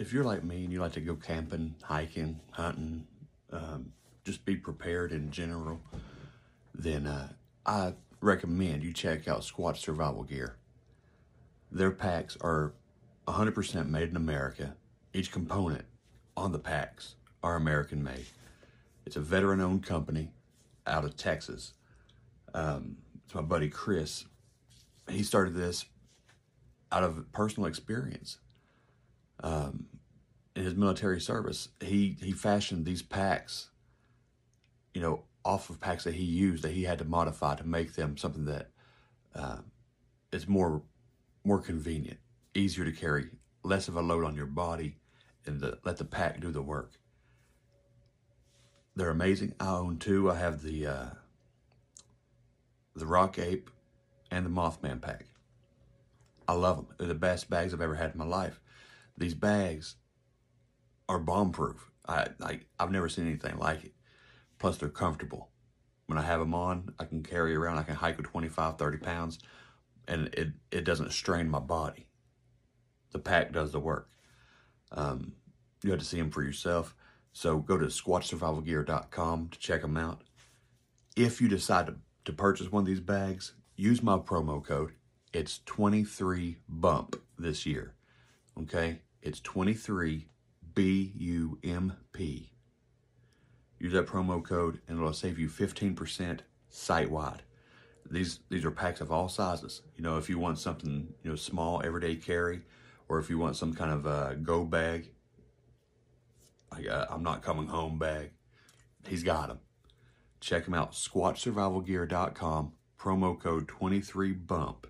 If you're like me and you like to go camping, hiking, hunting, um, just be prepared in general, then uh, I recommend you check out Squatch Survival Gear. Their packs are 100% made in America. Each component on the packs are American made. It's a veteran owned company out of Texas. Um, it's my buddy Chris. He started this out of personal experience. Um, in his military service, he, he fashioned these packs, you know, off of packs that he used that he had to modify to make them something that uh, is more more convenient, easier to carry, less of a load on your body, and the, let the pack do the work. They're amazing. I own two. I have the uh, the Rock Ape and the Mothman pack. I love them. They're the best bags I've ever had in my life. These bags are bomb proof. I, I I've never seen anything like it. Plus, they're comfortable. When I have them on, I can carry around. I can hike with 25, 30 pounds, and it, it doesn't strain my body. The pack does the work. Um, you have to see them for yourself. So go to squatchsurvivalgear.com to check them out. If you decide to, to purchase one of these bags, use my promo code. It's 23 bump this year. Okay? It's 23 B U M P. Use that promo code and it'll save you 15% site wide. These these are packs of all sizes. You know, if you want something, you know, small everyday carry or if you want some kind of a go bag, like a, I'm not coming home bag, he's got them. Check him out, squatchsurvivalgear.com, promo code 23BUMP.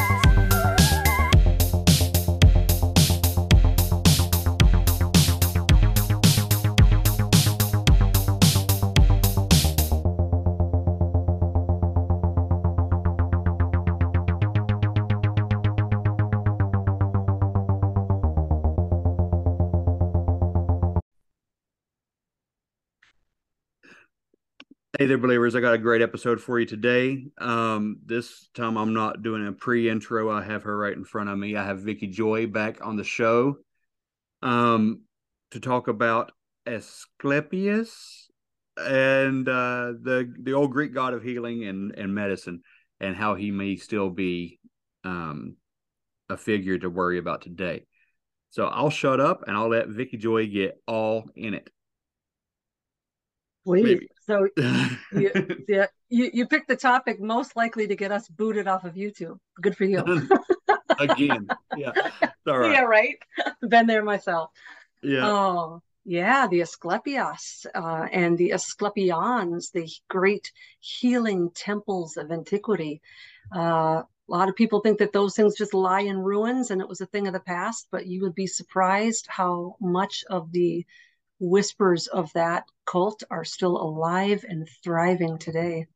There, believers. I got a great episode for you today. Um, this time I'm not doing a pre intro. I have her right in front of me. I have Vicki Joy back on the show um, to talk about Asclepius and uh, the the old Greek god of healing and, and medicine and how he may still be um, a figure to worry about today. So I'll shut up and I'll let Vicki Joy get all in it. Please. Maybe. So you, yeah, you you picked the topic most likely to get us booted off of YouTube. Good for you. Again. Yeah. Right. Yeah, right. Been there myself. Yeah. Oh, yeah, the Asclepios uh, and the Asclepions, the great healing temples of antiquity. Uh, a lot of people think that those things just lie in ruins and it was a thing of the past, but you would be surprised how much of the whispers of that cult are still alive and thriving today.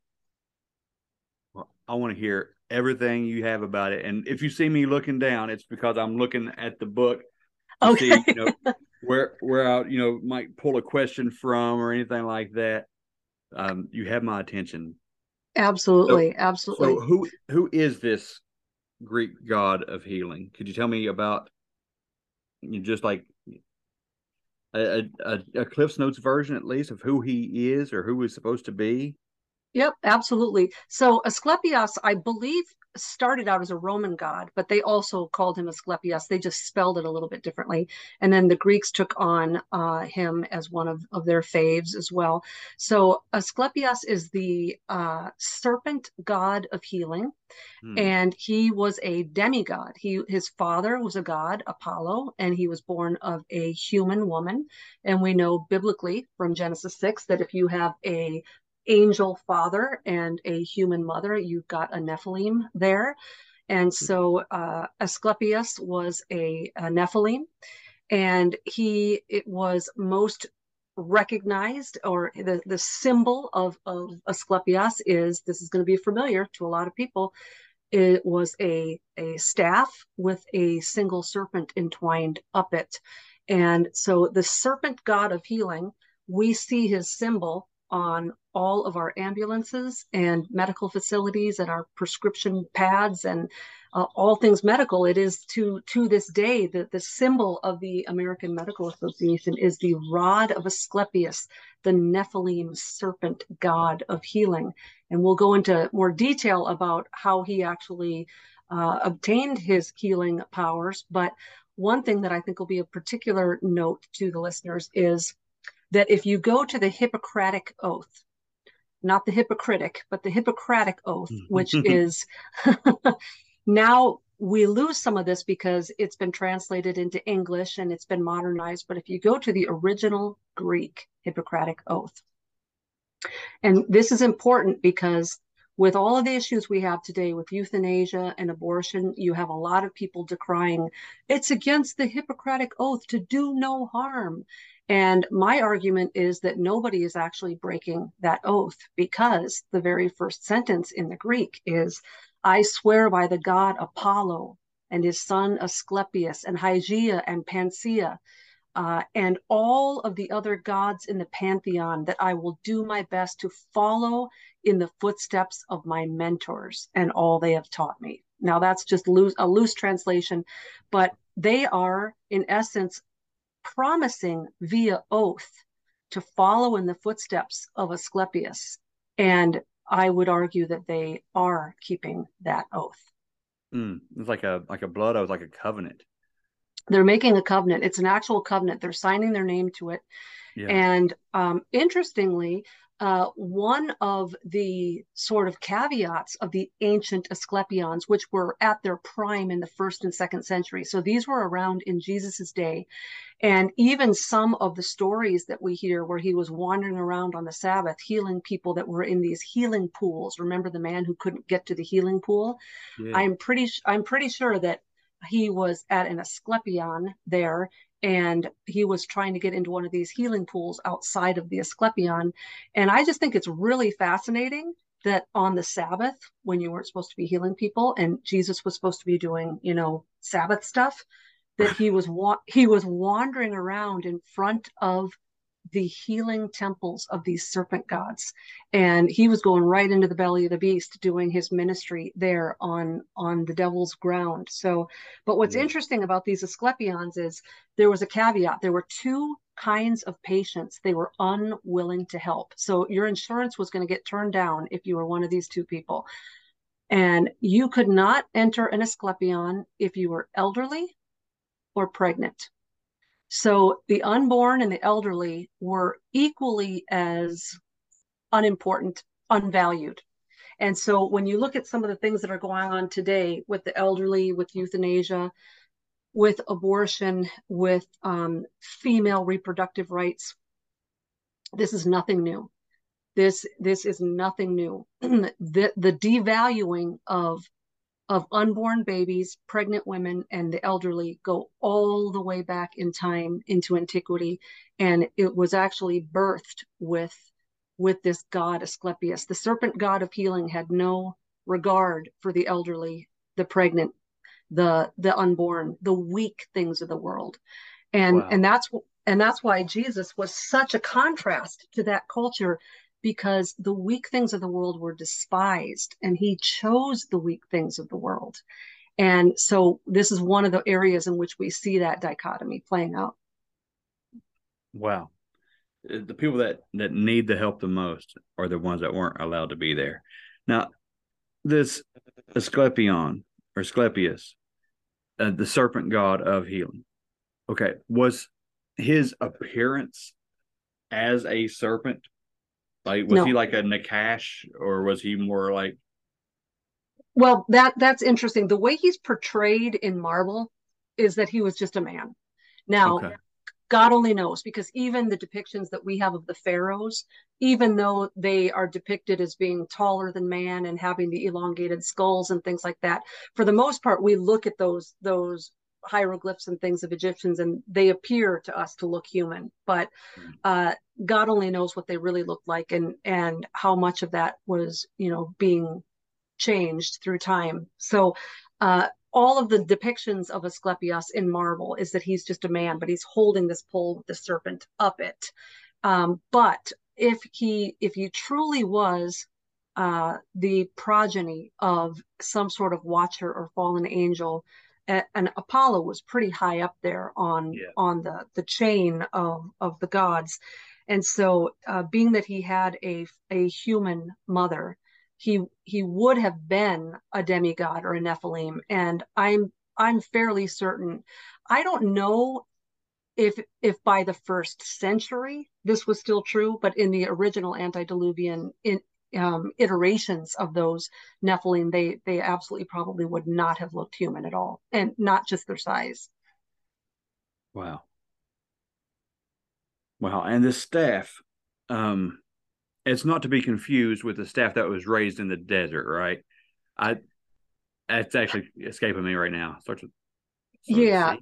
Well, I want to hear everything you have about it. And if you see me looking down, it's because I'm looking at the book. To Okay. See, you know, where where I you know might pull a question from or anything like that. Um, you have my attention. Absolutely, absolutely. So who who is this Greek god of healing? Could you tell me about you just like a, a, a Cliff's Notes version at least of who he is or who he's supposed to be? Yep, absolutely. So Asclepius, I believe, started out as a Roman god, but they also called him Asclepius. They just spelled it a little bit differently. And then the Greeks took on uh, him as one of, of their faves as well. So Asclepius is the uh, serpent god of healing. Hmm. And he was a demigod. He his father was a god, Apollo, and he was born of a human woman. And we know biblically from Genesis 6 that if you have a angel father and a human mother, you've got a Nephilim there. And so uh, Asclepius was a, a Nephilim, and he it was most recognized or the, the symbol of, of Asclepius is this is going to be familiar to a lot of people. It was a, a staff with a single serpent entwined up it. And so the serpent god of healing, we see his symbol on all of our ambulances and medical facilities and our prescription pads and uh, all things medical. It is to to this day that the symbol of the American Medical Association is the rod of Asclepius, the Nephilim serpent god of healing. And we'll go into more detail about how he actually uh, obtained his healing powers. But one thing that I think will be of particular note to the listeners is that if you go to the Hippocratic Oath, not the Hippocratic, but the Hippocratic Oath, mm. which is now we lose some of this because it's been translated into English and it's been modernized. But if you go to the original Greek Hippocratic Oath, and this is important because with all of the issues we have today with euthanasia and abortion, you have a lot of people decrying it's against the Hippocratic Oath to do no harm. And my argument is that nobody is actually breaking that oath because the very first sentence in the Greek is, I swear by the god Apollo and his son Asclepius and Hygeia and Panacea uh, and all of the other gods in the pantheon that I will do my best to follow in the footsteps of my mentors and all they have taught me. Now, that's just loose, a loose translation, but they are, in essence, promising via oath to follow in the footsteps of Asclepius. And I would argue that they are keeping that oath. Mm, it's like a like a blood oath, like a covenant. They're making a covenant. It's an actual covenant. They're signing their name to it. Yeah. And um, interestingly, uh, one of the sort of caveats of the ancient Asclepions, which were at their prime in the first and second century. So these were around in Jesus's day. And even some of the stories that we hear where he was wandering around on the Sabbath, healing people that were in these healing pools. Remember the man who couldn't get to the healing pool? Yeah. I'm pretty, I'm pretty sure that he was at an Asclepion there and he was trying to get into one of these healing pools outside of the Asclepion. And I just think it's really fascinating that on the Sabbath, when you weren't supposed to be healing people and Jesus was supposed to be doing, you know, Sabbath stuff, that he was wa- he was wandering around in front of the healing temples of these serpent gods. And he was going right into the belly of the beast doing his ministry there on on the devil's ground. So but what's Yeah. interesting about these asclepions is there was a caveat. There were two kinds of patients. They were unwilling to help. So your insurance was going to get turned down if you were one of these two people. And you could not enter an asclepion if you were elderly or pregnant so the unborn and the elderly were equally as unimportant, unvalued. And so when you look at some of the things that are going on today with the elderly, with euthanasia, with abortion, with um, female reproductive rights, this is nothing new. This this is nothing new. the the devaluing of of unborn babies, pregnant women, and the elderly go all the way back in time into antiquity, and it was actually birthed with with this god Asclepius. The serpent god of healing had no regard for the elderly, the pregnant, the the unborn, the weak things of the world. And Wow. and that's and that's why Jesus was such a contrast to that culture because the weak things of the world were despised and he chose the weak things of the world. And so this is one of the areas in which we see that dichotomy playing out. Wow. Uh, The people that that need the help the most are the ones that weren't allowed to be there. Now, this Asclepion or Asclepius, uh, the serpent god of healing. Okay, was his appearance as a serpent like was No. he like a Nachash or was he more like Well, that that's interesting. The way he's portrayed in marble is that he was just a man. Now, okay? God only knows because even the depictions that we have of the pharaohs, even though they are depicted as being taller than man and having the elongated skulls and things like that, for the most part, we look at those those hieroglyphs and things of Egyptians and they appear to us to look human. But uh, God only knows what they really looked like and and how much of that was you know being changed through time. So uh, all of the depictions of Asclepius in marble is that he's just a man, but he's holding this pole with the serpent up it. Um, but if he if he truly was uh, the progeny of some sort of watcher or fallen angel, and Apollo was pretty high up there on Yeah. on the the chain of of the gods, and so uh, being that he had a a human mother, he he would have been a demigod or a Nephilim, and I'm I'm fairly certain. I don't know if if by the first century this was still true, but in the original antediluvian in um, iterations of those Nephilim, they they absolutely probably would not have looked human at all, and not just their size. Wow. Wow. And the staff, um, it's not to be confused with the staff that was raised in the desert, right? I it's actually escaping me right now. Starts with starts Yeah. C.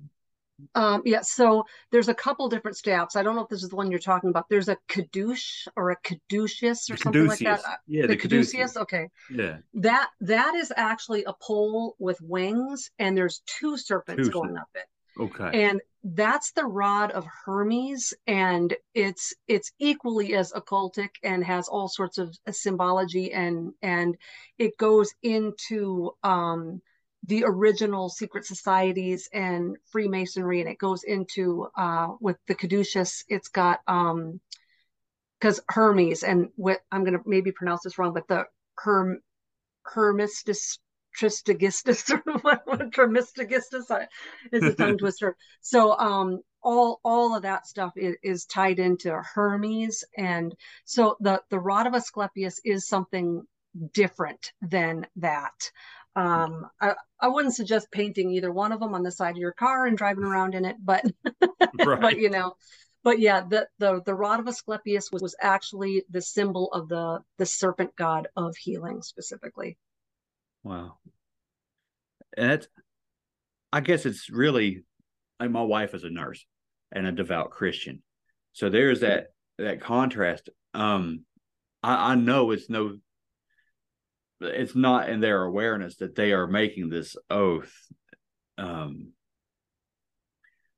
Um, yeah, so there's a couple different staffs. I don't know if this is the one you're talking about. There's a Caduce or a Caduceus or The something like that. Caduceus. Yeah, the the Caduceus. Caduceus, okay. Yeah. That that is actually a pole with wings, and there's two serpents Two going up it. Okay. and that's the rod of Hermes and it's it's equally as occultic and has all sorts of symbology and and it goes into um the original secret societies and Freemasonry and it goes into uh with the caduceus it's got um because Hermes and what I'm gonna maybe pronounce this wrong but the Herm Hermistus Tristigistus or what, what is a tongue twister. So um all all of that stuff is, is tied into Hermes and so the the rod of Asclepius is something different than that. Um I, I wouldn't suggest painting either one of them on the side of your car and driving around in it, but but you know but yeah the the the rod of Asclepius was, was actually the symbol of the the serpent god of healing specifically. Wow. And that's, I guess it's really, like my wife is a nurse and a devout Christian. So there's that, that contrast. Um, I, I know it's no, it's not in their awareness that they are making this oath. Um,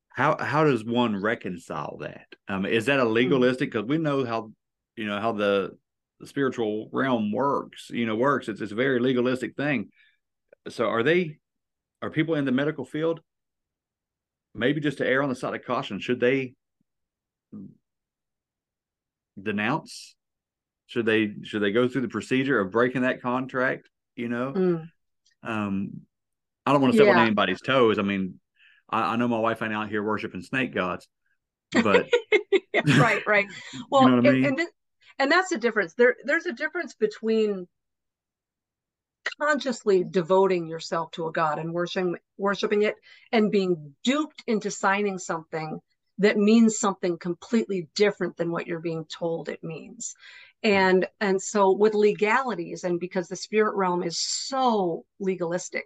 how, how does one reconcile that? Um, is that a legalistic? Cause we know how, you know, how the, the spiritual realm works, you know, works. It's, it's a very legalistic thing so are they are people in the medical field maybe just to err on the side of caution should they denounce should they should they go through the procedure of breaking that contract you know Mm. um i don't want to step on anybody's toes i mean I, I know my wife ain't out here worshiping snake gods but right, right. Well, know what I mean? and, th- and that's the difference. There, there's a difference between consciously devoting yourself to a god and worshiping worshiping it and being duped into signing something that means something completely different than what you're being told it means and and so with legalities and because the spirit realm is so legalistic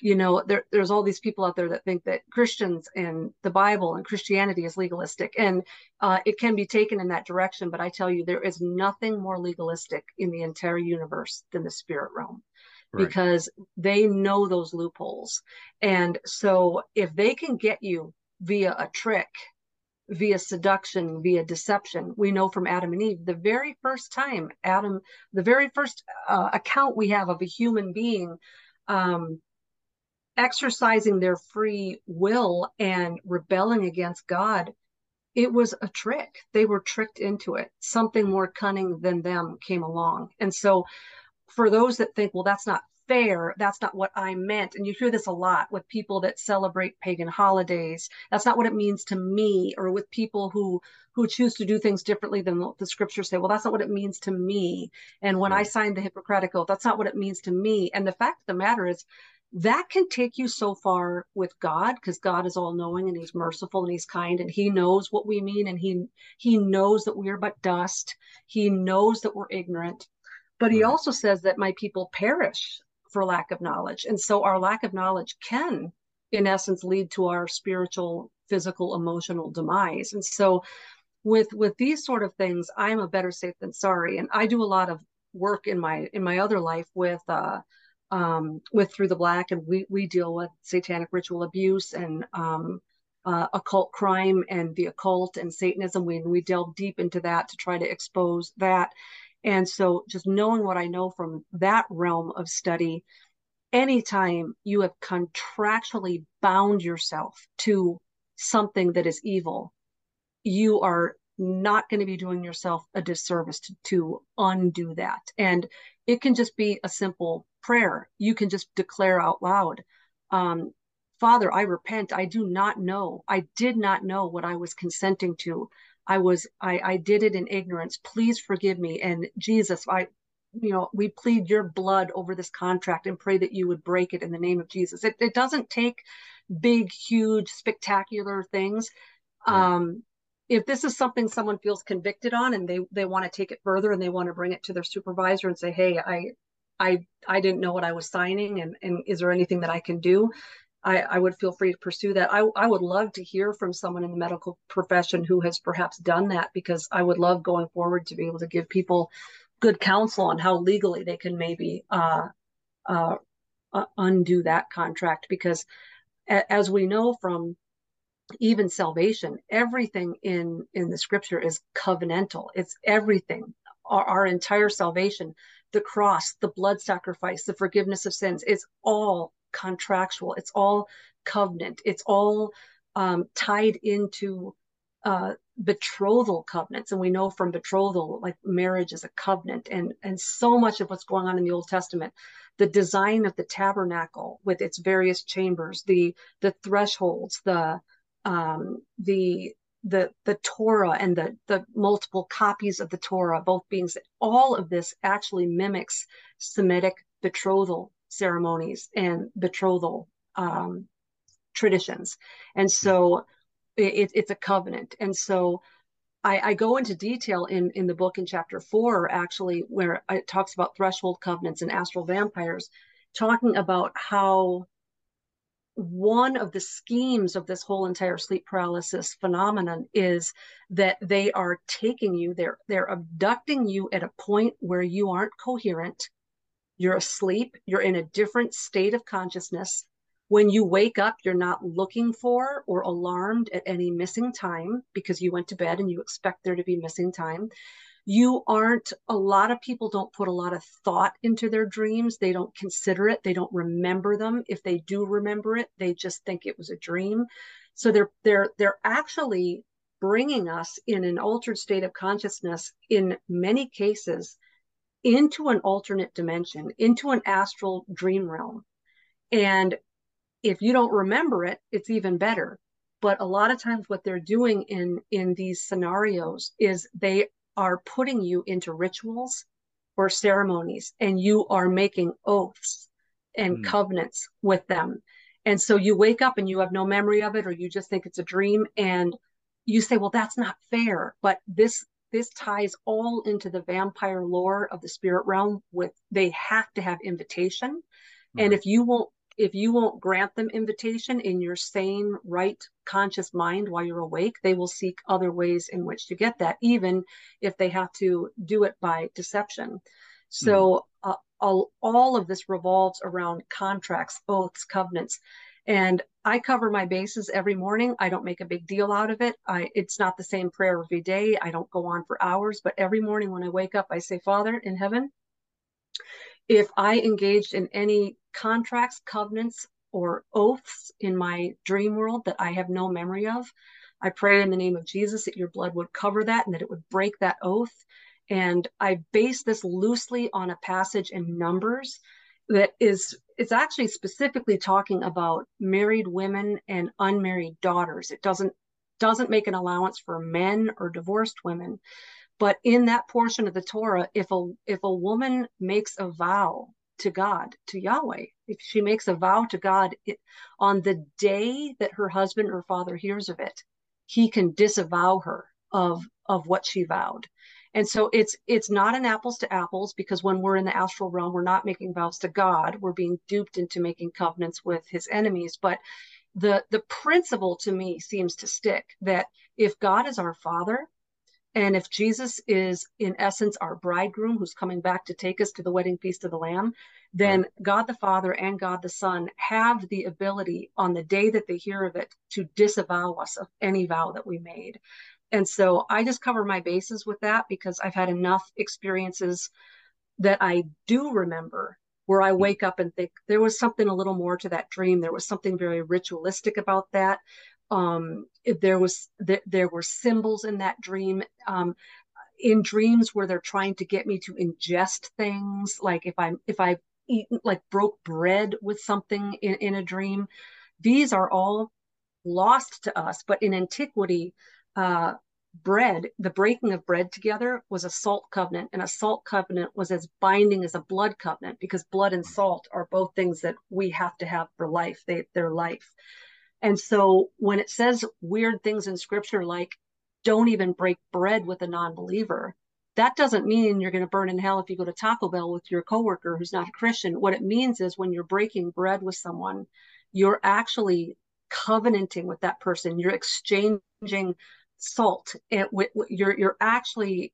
you know there, there's all these people out there that think that christians and the bible and christianity is legalistic and uh, it can be taken in that direction but i tell you there is nothing more legalistic in the entire universe than the spirit realm right. because they know those loopholes. And so if they can get you via a trick, via seduction, via deception, we know from Adam and Eve, the very first time Adam, the very first uh, account we have of a human being um, exercising their free will and rebelling against God it was a trick. They were tricked into it. Something more cunning than them came along. And so, for those that think, well, that's not fair, that's not what I meant, and you hear this a lot with people that celebrate pagan holidays. That's not what it means to me, or with people who who choose to do things differently than the scriptures say. Well, that's not what it means to me. And when right. I signed the Hippocratic Oath, that's not what it means to me. And the fact of the matter is, that can take you so far with God because God is all knowing and he's merciful and he's kind and he knows what we mean and he he knows that we're but dust. He knows that we're ignorant. But he also says that my people perish for lack of knowledge. And so our lack of knowledge can in essence lead to our spiritual, physical, emotional demise. And so with with these sort of things, I'm a better safe than sorry. And I do a lot of work in my in my other life with uh um, with Through the Black, and we we deal with satanic ritual abuse and um, uh, occult crime and the occult and Satanism. We we delve deep into that to try to expose that. And so, just knowing what I know from that realm of study, anytime you have contractually bound yourself to something that is evil, you are not going to be doing yourself a disservice to, to undo that. And it can just be a simple prayer. You can just declare out loud, um, Father, I repent. I do not know. I did not know what I was consenting to. I was, I, I did it in ignorance. Please forgive me. And Jesus, I, you know, we plead your blood over this contract and pray that you would break it in the name of Jesus. It, it doesn't take big, huge, spectacular things. Um, if this is something someone feels convicted on and they they want to take it further and they want to bring it to their supervisor and say hey i i i didn't know what i was signing and and is there anything that i can do i i would feel free to pursue that. I i would love to hear from someone in the medical profession who has perhaps done that because i would love going forward to be able to give people good counsel on how legally they can maybe uh, uh, uh undo that contract. Because as we know from even salvation everything in in the scripture is covenantal. It's everything. Our, our, entire salvation the cross the blood sacrifice the forgiveness of sins it's all contractual. It's all covenant. It's all um, tied into uh, betrothal covenants. And we know from betrothal like marriage is a covenant. And and so much of what's going on in the old testament the design of the tabernacle with its various chambers the the thresholds the um, the the the Torah and the the multiple copies of the Torah, both being all of this actually mimics Semitic betrothal ceremonies and betrothal um, traditions, and so it, it's a covenant, and so. I, I, go into detail in, in the book in chapter four, actually, where it talks about threshold covenants and astral vampires, talking about how one of the schemes of this whole entire sleep paralysis phenomenon is that they are taking you they're they're abducting you at a point where you aren't coherent you're asleep you're in a different state of consciousness. When you wake up you're not looking for or alarmed at any missing time because you went to bed and you expect there to be missing time. You aren't a lot of people don't put a lot of thought into their dreams. They don't consider it. They don't remember them. If they do remember it they just think it was a dream. So they're they're they're actually bringing us in an altered state of consciousness in many cases into an alternate dimension into an astral dream realm and if you don't remember it it's even better but a lot of times what they're doing in in these scenarios is they are putting you into rituals or ceremonies and you are making oaths and mm. covenants with them. And so you wake up and you have no memory of it or you just think it's a dream and you say, well, that's not fair. But this this ties all into the vampire lore of the spirit realm with they have to have invitation. Mm. And if you won't if you won't grant them invitation in your sane, right, conscious mind while you're awake, they will seek other ways in which to get that, even if they have to do it by deception. So, mm. uh, all, all of this revolves around contracts, oaths, covenants. And I cover my bases every morning. I don't make a big deal out of it. I, it's not the same prayer every day. I don't go on for hours, but every morning when I wake up, I say, Father in heaven, if I engaged in any contracts, covenants, or oaths in my dream world that I have no memory of, I pray in the name of Jesus that your blood would cover that and that it would break that oath. And I base this loosely on a passage in Numbers that is it's actually specifically talking about married women and unmarried daughters. It doesn't doesn't make an allowance for men or divorced women. But in that portion of the Torah, if a if a woman makes a vow to God, to Yahweh, if she makes a vow to God it, on the day that her husband or father hears of it, he can disavow her of of what she vowed. And so it's it's not an apples to apples because when we're in the astral realm, we're not making vows to God. We're being duped into making covenants with his enemies. But the the principle to me seems to stick that if God is our father, and if Jesus is in essence our bridegroom who's coming back to take us to the wedding feast of the Lamb, then right. God the Father and God the Son have the ability on the day that they hear of it to disavow us of any vow that we made. And so I just cover my bases with that because I've had enough experiences that I do remember where I wake up and think there was something a little more to that dream. There was something very ritualistic about that. Um, there was th- there were symbols in that dream. Um, in dreams where they're trying to get me to ingest things, like if I'm if I've eaten like broke bread with something in, in a dream, these are all lost to us. But in antiquity, uh, bread, the breaking of bread together was a salt covenant, and a salt covenant was as binding as a blood covenant because blood and salt are both things that we have to have for life. They, they're life. And so when it says weird things in scripture like, don't even break bread with a non believer, that doesn't mean you're going to burn in hell if you go to Taco Bell with your coworker who's not a Christian. What it means is when you're breaking bread with someone, you're actually covenanting with that person. You're exchanging salt. It, you're you're actually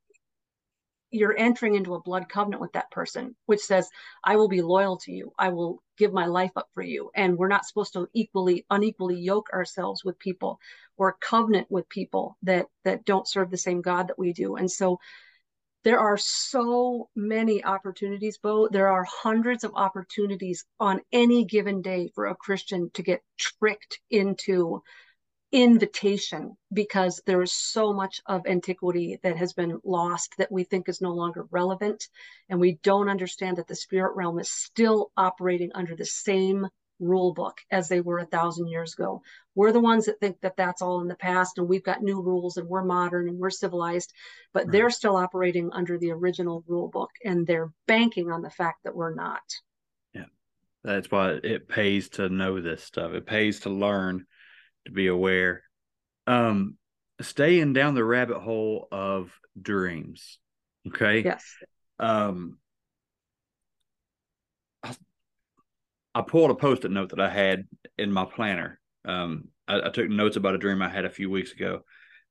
you're entering into a blood covenant with that person, which says, I will be loyal to you. I will give my life up for you. And we're not supposed to equally, unequally yoke ourselves with people or covenant with people that that don't serve the same God that we do. And so there are so many opportunities, Bo. There are hundreds of opportunities on any given day for a Christian to get tricked into invitation because there is so much of antiquity that has been lost that we think is no longer relevant. And we don't understand that the spirit realm is still operating under the same rule book as they were a thousand years ago. We're the ones that think that that's all in the past and we've got new rules and we're modern and we're civilized, but right. they're still operating under the original rule book and they're banking on the fact that we're not. Yeah. That's why it pays to know this stuff. It pays to learn, to be aware. Um staying down the rabbit hole of dreams. Okay. Yes. Um I pulled a post-it note that I had in my planner. Um, I, I, took notes about a dream I had a few weeks ago,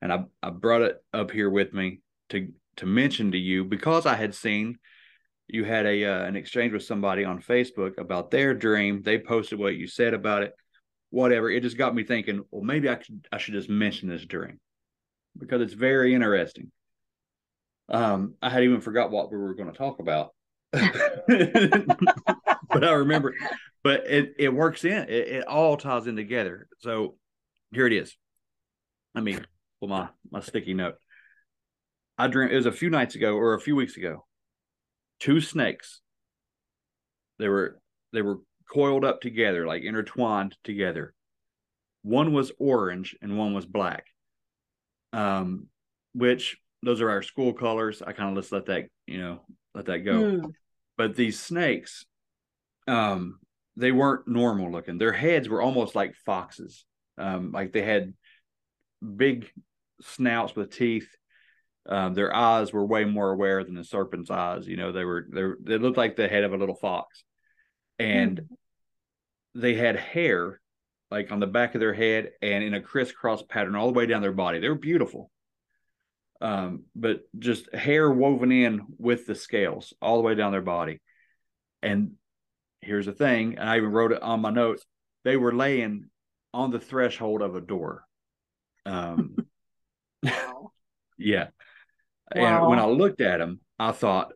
and I, I brought it up here with me to to mention to you because I had seen you had a uh, an exchange with somebody on Facebook about their dream. They posted what you said about it, whatever. It just got me thinking. Well, maybe I should I should just mention this dream because it's very interesting. Um, I had even forgot what we were going to talk about. but I remember, but it, it works in, it, it all ties in together. So here it is. Let me pull my, my sticky note. I dreamed, it was a few nights ago or a few weeks ago, two snakes. They were, they were coiled up together, like intertwined together. One was orange and one was black. Um, which those are our school colors. I kind of just let that, you know, let that go. Mm. But these snakes, um, they weren't normal looking. Their heads were almost like foxes. Um, like they had big snouts with teeth. Um, their eyes were way more aware than the serpent's eyes. You know, they were they were, they looked like the head of a little fox, and mm. they had hair like on the back of their head and in a crisscross pattern all the way down their body. They were beautiful. Um, but just hair woven in with the scales all the way down their body And here's the thing, and I even wrote it on my notes. They were laying on the threshold of a door. Um, Wow. yeah. Wow. And when I looked at them, I thought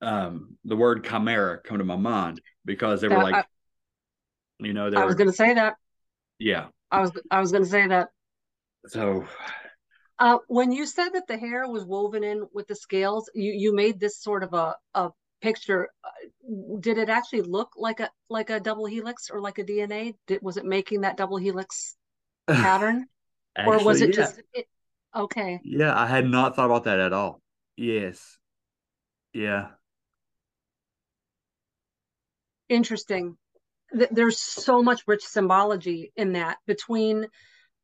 um, the word chimera come to my mind because they were like, I- you know, I was going to say that. yeah. I was I was going to say that. So Uh, when you said that the hair was woven in with the scales, you you made this sort of a a picture. Uh, Did it actually look like a like a double helix or like a DNA? Did was it making that double helix pattern, or was it yeah. just it, okay? Yeah, I had not thought about that at all. Yes. Yeah. Interesting. Th- There's so much rich symbology in that between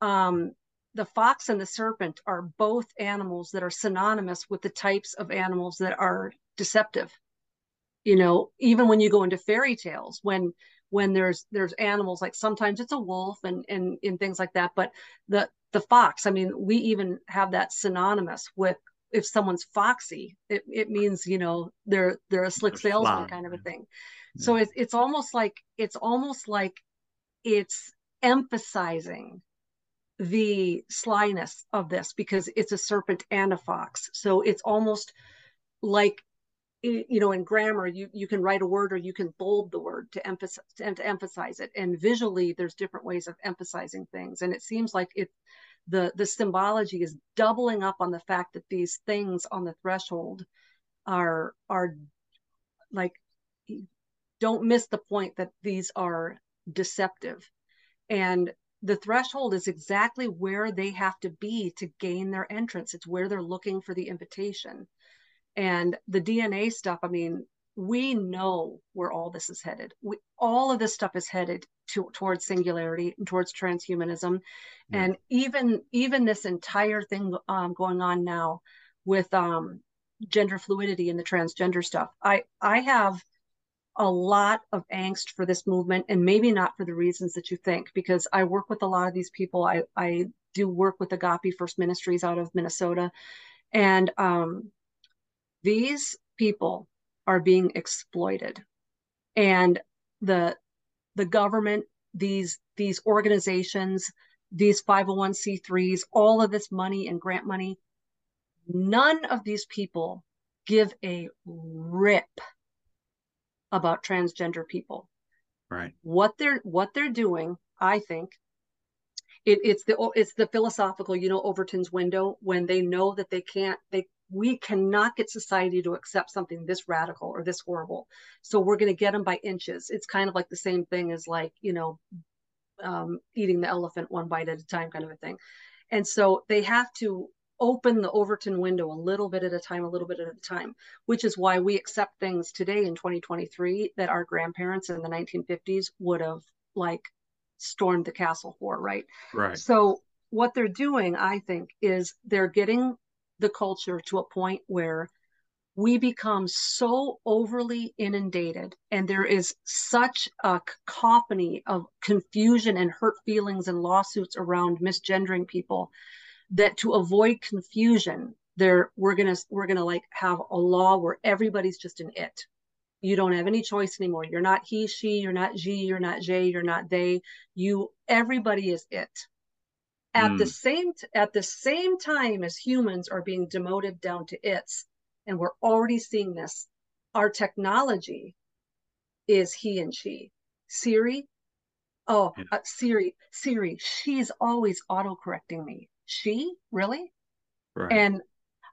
um, the fox and the serpent are both animals that are synonymous with the types of animals that are deceptive. You know, even when you go into fairy tales, when when there's there's animals like sometimes it's a wolf and and and things like that, but the the fox, I mean, we even have that synonymous with if someone's foxy, it, it means you know they're they're a slick They're salesman kind of a yeah. thing. So it's it's almost like it's almost like it's emphasizing the slyness of this because it's a serpent and a fox. So it's almost like you know in grammar you you can write a word or you can bold the word to emphasize and to emphasize it and visually there's different ways of emphasizing things and it seems like it the the symbology is doubling up on the fact that these things on the threshold are are like don't miss the point that these are deceptive. And the threshold is exactly where they have to be to gain their entrance. It's where they're looking for the invitation. And the dna stuff i mean we know where all this is headed. We, all of this stuff is headed to, towards singularity and towards transhumanism. Yeah. and even even this entire thing um, going on now with um, gender fluidity and the transgender stuff i i have a lot of angst for this movement and maybe not for the reasons that you think because i work with a lot of these people. I i do work with agape first ministries out of minnesota. And um these people are being exploited. And the the government these these organizations these 501c3s all of this money and grant money none of these people give a rip about transgender people Right. what they're what they're doing i think it, it's the it's the philosophical you know overton's window when they know that they can't they we cannot get society to accept something this radical or this horrible. So we're going to get them by inches. It's kind of like the same thing as like you know um, eating the elephant one bite at a time kind of a thing. And so they have to open the overton window a little bit at a time a little bit at a time which is why we accept things today in 2023 that our grandparents in the 1950s would have like stormed the castle for right? Right. so what they're doing, I think, is they're getting the culture to a point where we become so overly inundated and there is such a cacophony of confusion and hurt feelings and lawsuits around misgendering people that to avoid confusion there we're gonna we're gonna like have a law where everybody's just an it. You don't have any choice anymore. You're not he she you're not she you're not j you're not they. You everybody is it at the Mm. same t- at the same time as humans are being demoted down to its and we're already seeing this our technology is he and she siri oh Yeah. uh, siri siri she's always auto correcting me she really Right. and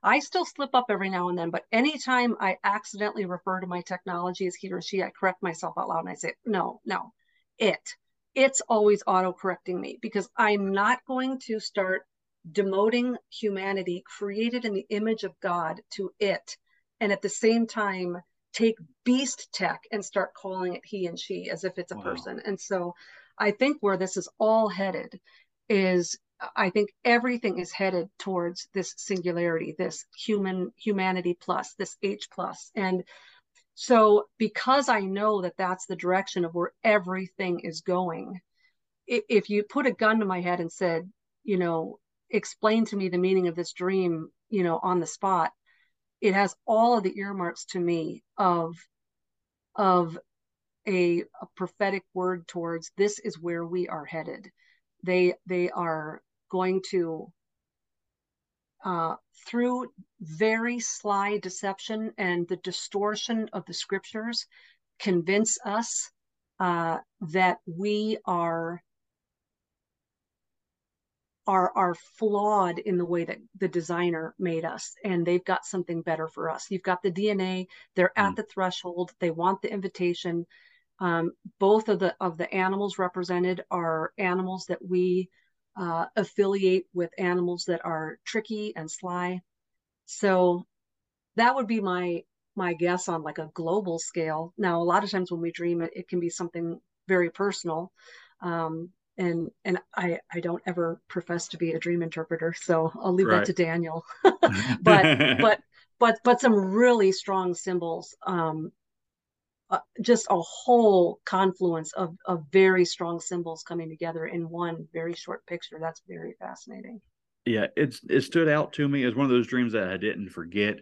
I still slip up every now and then, but anytime I accidentally refer to my technology as he or she, I correct myself out loud and I say, no, no, it. It's always auto correcting me because I'm not going to start demoting humanity created in the image of God to it. And at the same time, take beast tech and start calling it he and she as if it's a Wow. person. And so I think where this is all headed is I think everything is headed towards this singularity, this human humanity plus, this H plus. And so because I know that that's the direction of where everything is going, if you put a gun to my head and said, you know, explain to me the meaning of this dream, you know, on the spot, it has all of the earmarks to me of of a, a prophetic word towards this is where we are headed. They they are going to uh, through very sly deception and the distortion of the scriptures convince us uh, that we are are are flawed in the way that the designer made us and they've got something better for us you've got the dna they're mm. at the threshold they want the invitation um, both of the of the animals represented are animals that we uh, affiliate with animals that are tricky and sly so that would be my my guess on like a global scale now a lot of times when we dream it, it can be something very personal um, and and I I don't ever profess to be a dream interpreter, so I'll leave right. that to Daniel. but but but but some really strong symbols. Um, uh, just a whole confluence of of very strong symbols coming together in one very short picture. That's very fascinating. Yeah, it's it stood out to me as one of those dreams that I didn't forget,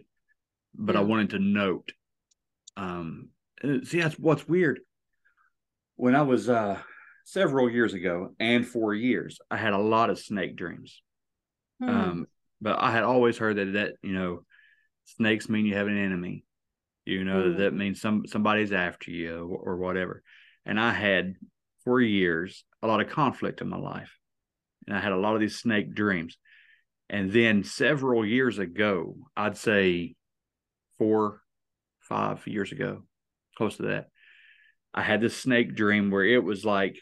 but yeah. I wanted to note. Um, see, that's what's weird. When I was uh several years ago and for years, I had a lot of snake dreams. Hmm. Um, but I had always heard that that you know, snakes mean you have an enemy. You know hmm. that, that means some somebody's after you or, or whatever. And I had for years a lot of conflict in my life, and I had a lot of these snake dreams. And then several years ago, I'd say four, five years ago, close to that, I had this snake dream where it was like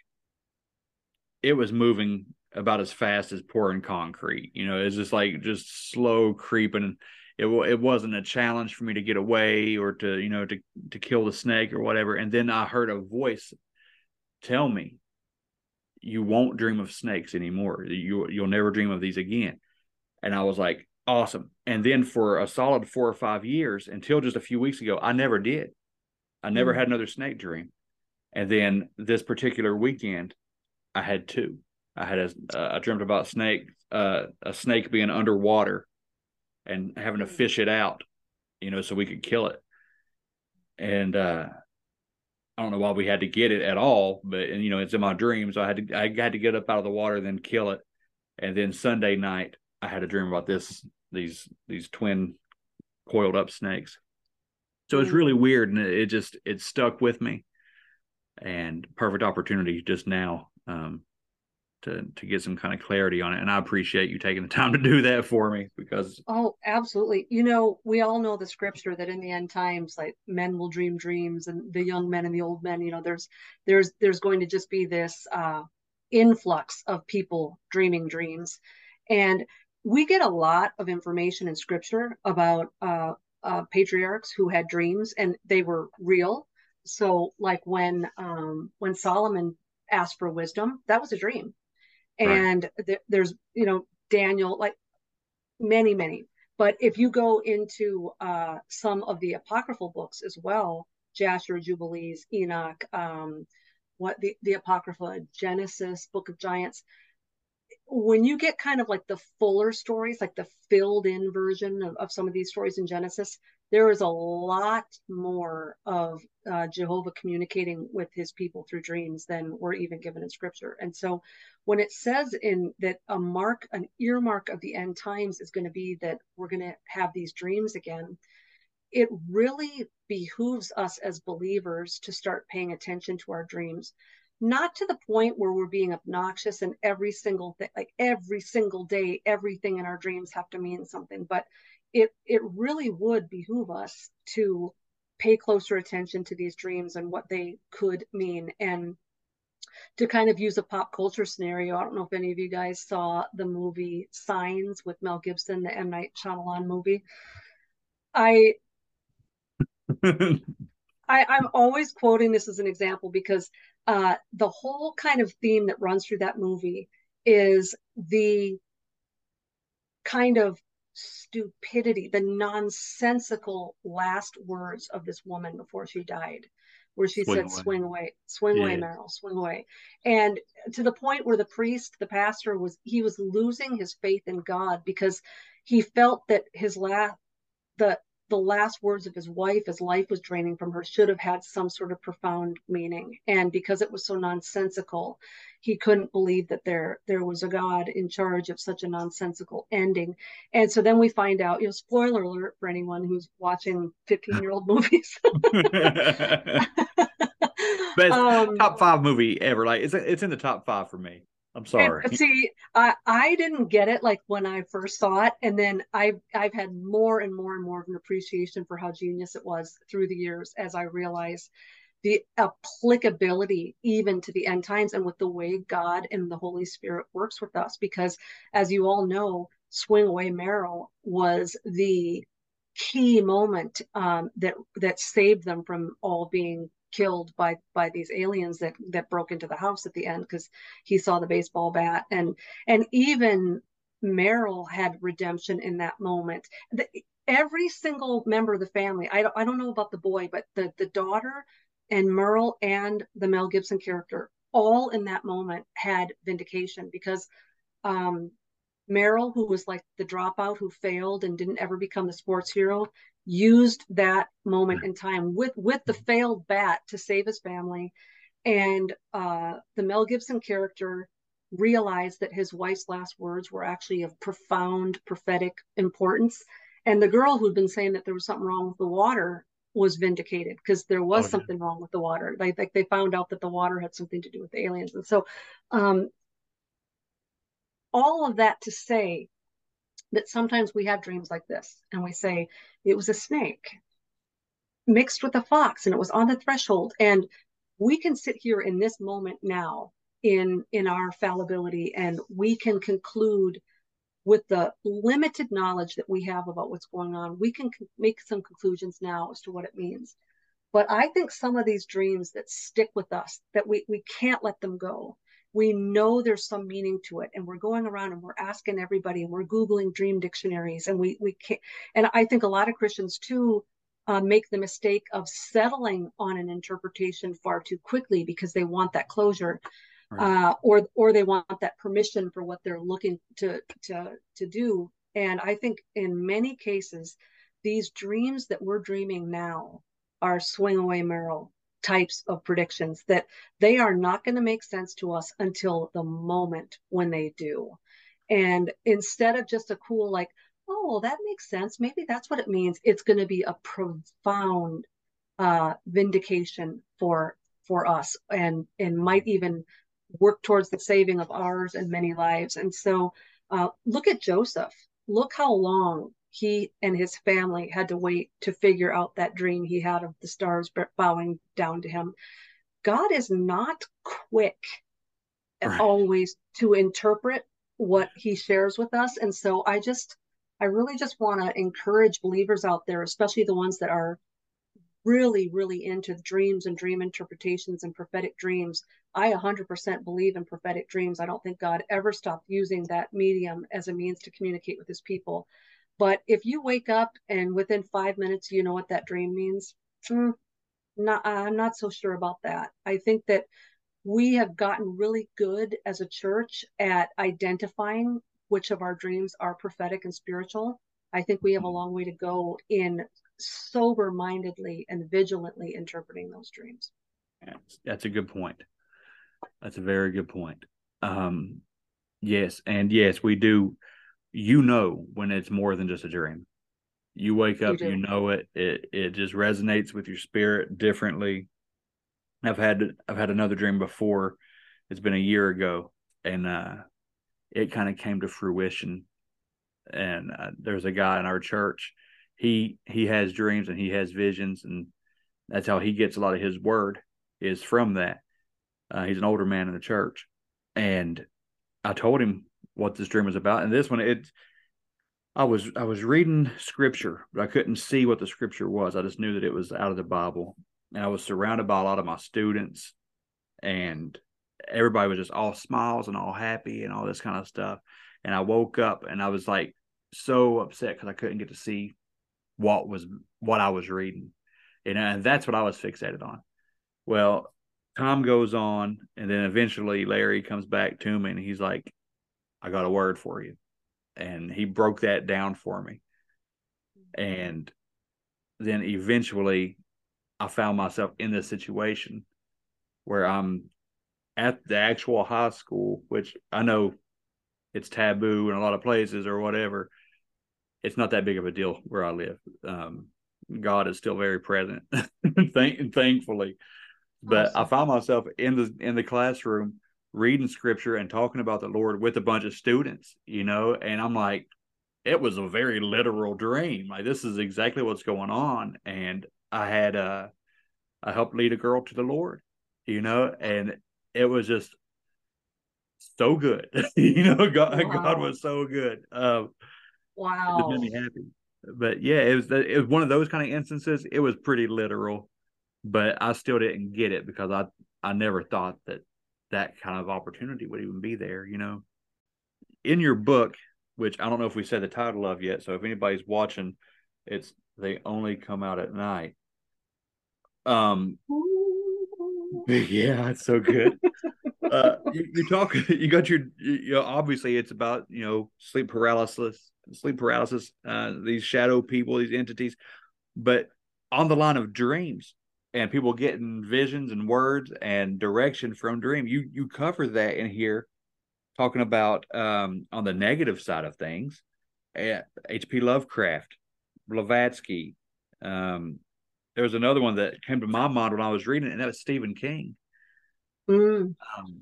it was moving about as fast as pouring concrete. You know, it's just like just slow creeping. It it wasn't a challenge for me to get away or to you know to to kill the snake or whatever. And then I heard a voice tell me, "You won't dream of snakes anymore. You you'll never dream of these again." And I was like, "Awesome." And then for a solid four or five years, until just a few weeks ago, I never did. I never mm-hmm. had another snake dream. And then this particular weekend, I had two. I had a uh, I dreamt about snake uh, a snake being underwater and having to fish it out, you know, so we could kill it. And uh, I don't know why we had to get it at all, but and you know it's in my dreams. So I had to I had to get up out of the water, then kill it, and then Sunday night I had a dream about this these these twin coiled up snakes. So it's really weird, and it, it just it stuck with me. And perfect opportunity just now um, to to get some kind of clarity on it. And I appreciate you taking the time to do that for me because oh, absolutely. You know, we all know the scripture that in the end times, like men will dream dreams, and the young men and the old men. You know, there's there's there's going to just be this uh, influx of people dreaming dreams, and we get a lot of information in scripture about uh, uh, patriarchs who had dreams and they were real. So, like when um, when Solomon asked for wisdom. That was a dream. And th- there's, you know, Daniel, like many, many. But if you go into uh, some of the apocryphal books as well, Jasher, Jubilees, Enoch, um, what the, the Apocrypha, Genesis, Book of Giants, when you get kind of like the fuller stories, like the filled in version of, of some of these stories in Genesis, there is a lot more of uh, Jehovah communicating with his people through dreams than we're even given in scripture. And so when it says in that a mark, an earmark of the end times is going to be that we're going to have these dreams again, it really behooves us as believers to start paying attention to our dreams. Not to the point where we're being obnoxious and every single thing like every single day everything in our dreams have to mean something but it it really would behoove us to pay closer attention to these dreams and what they could mean. And to kind of use a pop culture scenario. I don't know if any of you guys saw the movie signs with mel gibson the m. Night Shyamalan movie. I I, am always quoting this as an example because uh, the whole kind of theme that runs through that movie is the kind of stupidity, the nonsensical last words of this woman before she died, where she swing said, away. "Swing away, swing yeah. away, Merrill, swing away," and to the point where the priest, the pastor, was he was losing his faith in God because he felt that his last the the last words of his wife as life was draining from her should have had some sort of profound meaning and because it was so nonsensical he couldn't believe that there there was a god in charge of such a nonsensical ending and so then we find out you know spoiler alert for anyone who's watching 15 year old movies Best Um, top five movie ever. Like it's it's in the top five for me. I'm sorry. And see, I I didn't get it like when I first saw it, and then I've I've had more and more and more of an appreciation for how genius it was through the years as I realized the applicability even to the end times and with the way God and the Holy Spirit works with us. Because as you all know, Swing Away Merrill was the key moment um, that that saved them from all being killed by by these aliens that that broke into the house at the end because he saw the baseball bat and and even Merrill had redemption in that moment. The, every single member of the family, I don't I don't know about the boy, but the the daughter and Merrill and the Mel Gibson character, all in that moment had vindication because um Merrill, who was like the dropout who failed and didn't ever become the sports hero, used that moment in time with with the failed bat to save his family. And uh, the Mel Gibson character realized that his wife's last words were actually of profound prophetic importance. And the girl who'd been saying that there was something wrong with the water was vindicated because there was Oh, yeah. something wrong with the water. Like, like they found out that the water had something to do with the aliens. And so um, all of that to say that sometimes we have dreams like this and we say it was a snake mixed with a fox and it was on the threshold. And we can sit here in this moment now in in our fallibility and we can conclude with the limited knowledge that we have about what's going on. We can make some conclusions now as to what it means. But i think some of these dreams that stick with us that we we can't let them go we know there's some meaning to it and we're going around and we're asking everybody and we're googling dream dictionaries and we we can't and i think a lot of christians too uh, make the mistake of settling on an interpretation far too quickly because they want that closure uh, or or they want that permission for what they're looking to to to do and i think in many cases these dreams that we're dreaming now are swing away merrill types of predictions that they are not going to make sense to us until the moment when they do. And instead of just a cool like oh that makes sense. Maybe that's what it means it's going to be a profound uh vindication for for us and and might even work towards the saving of ours and many lives. And so uh look at joseph. Look how long he and his family had to wait to figure out that dream he had of the stars bowing down to him. God is not quick Right. always to interpret what he shares with us. And so i just i really just want to encourage believers out there especially the ones that are really really into dreams and dream interpretations and prophetic dreams. I 100% believe in prophetic dreams. I don't think god ever stopped using that medium as a means to communicate with his people but if you wake up and within five minutes you know what that dream means mm, not, i'm not so sure about that i think that we have gotten really good as a church at identifying which of our dreams are prophetic and spiritual. I think we have a long way to go in sober mindedly and vigilantly interpreting those dreams. That's, that's a good point. That's a very good point. Um, yes, and yes, we do. You know when it's more than just a dream. You wake up, do. you know it. It it just resonates with your spirit differently. I've had I've had another dream before. It's been a year ago, and uh, it kind of came to fruition. And uh, there's a guy in our church. He he has dreams and he has visions, and that's how he gets a lot of his word is from that. Uh, he's an older man in the church, and I told him what this dream was about. And this one, it I was I was reading scripture, but I couldn't see what the scripture was. I just knew that it was out of the Bible, and I was surrounded by a lot of my students, and everybody was just all smiles and all happy and all this kind of stuff. And I woke up and I was like so upset because I couldn't get to see what was what I was reading, and, uh, and that's what I was fixated on. Well, time goes on, and then eventually Larry comes back to me and he's like, "I got a word for you," and he broke that down for me, and then eventually I found myself in this situation where I'm at the actual high school, which I know it's taboo in a lot of places or whatever. It's not that big of a deal where I live. Um, God is still very present, thank, thankfully. But awesome. I found myself in the in the classroom reading scripture and talking about the Lord with a bunch of students, you know, and I'm like, it was a very literal dream. Like this is exactly what's going on. And I had uh I helped lead a girl to the Lord, you know, and it was just so good. you know, God wow. God was so good. Um wow. It made me happy. But yeah, it was it was one of those kind of instances. It was pretty literal, but I still didn't get it because I I never thought that that kind of opportunity would even be there, you know. In your book, which I don't know if we said the title of yet, so if anybody's watching, it's they only come out at night. Um yeah, it's so good. uh you, you talk you got your you know obviously it's about, you know, sleep paralysis, sleep paralysis, uh these shadow people, these entities, but on the line of dreams, and people getting visions and words and direction from dream. You you cover that in here, talking about um, on the negative side of things, H.P. Lovecraft, Blavatsky. Um, there was another one that came to my mind when I was reading, it, and that was Stephen King. Mm. Um,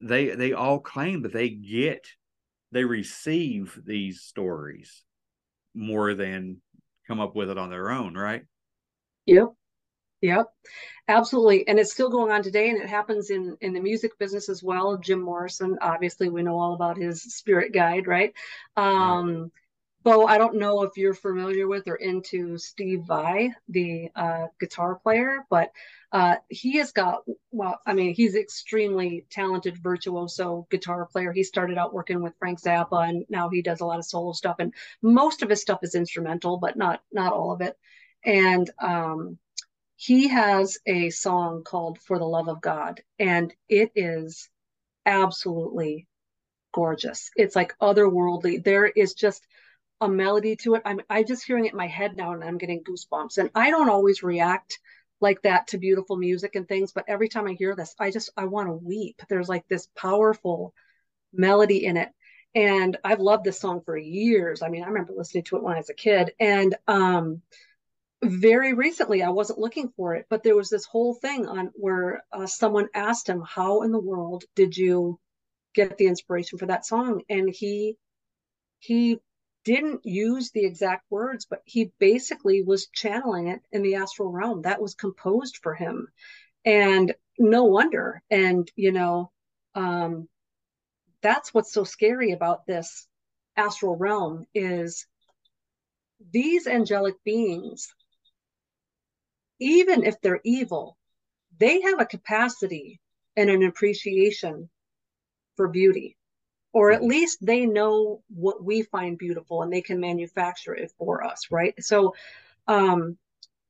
they they all claim that they get, they receive these stories more than come up with it on their own, right? Yep. Yep, absolutely. And it's still going on today, and it happens in in the music business as well. Jim Morrison, obviously, we know all about his spirit guide, right? Um, Bo, I don't know if you're familiar with or into Steve Vai, the uh, guitar player, but uh, he has got, well, I mean, he's extremely talented, virtuoso guitar player. He started out working with Frank Zappa, and now he does a lot of solo stuff. And most of his stuff is instrumental, but not not all of it. And um, he has a song called For the Love of God, and it is absolutely gorgeous. It's like otherworldly. There is just a melody to it. I'm I just hearing it in my head now and I'm getting goosebumps. And I don't always react like that to beautiful music and things, but every time I hear this, I just I want to weep. There's like this powerful melody in it. And I've loved this song for years. I mean, I remember listening to it when I was a kid. And um very recently i wasn't looking for it but there was this whole thing on where uh, someone asked him how in the world did you get the inspiration for that song? And he he didn't use the exact words but he basically was channeling it in the astral realm that was composed for him. And no wonder. And you know um that's what's so scary about this astral realm is these angelic beings even if they're evil, they have a capacity and an appreciation for beauty, or at least they know what we find beautiful and they can manufacture it for us, right? So, um,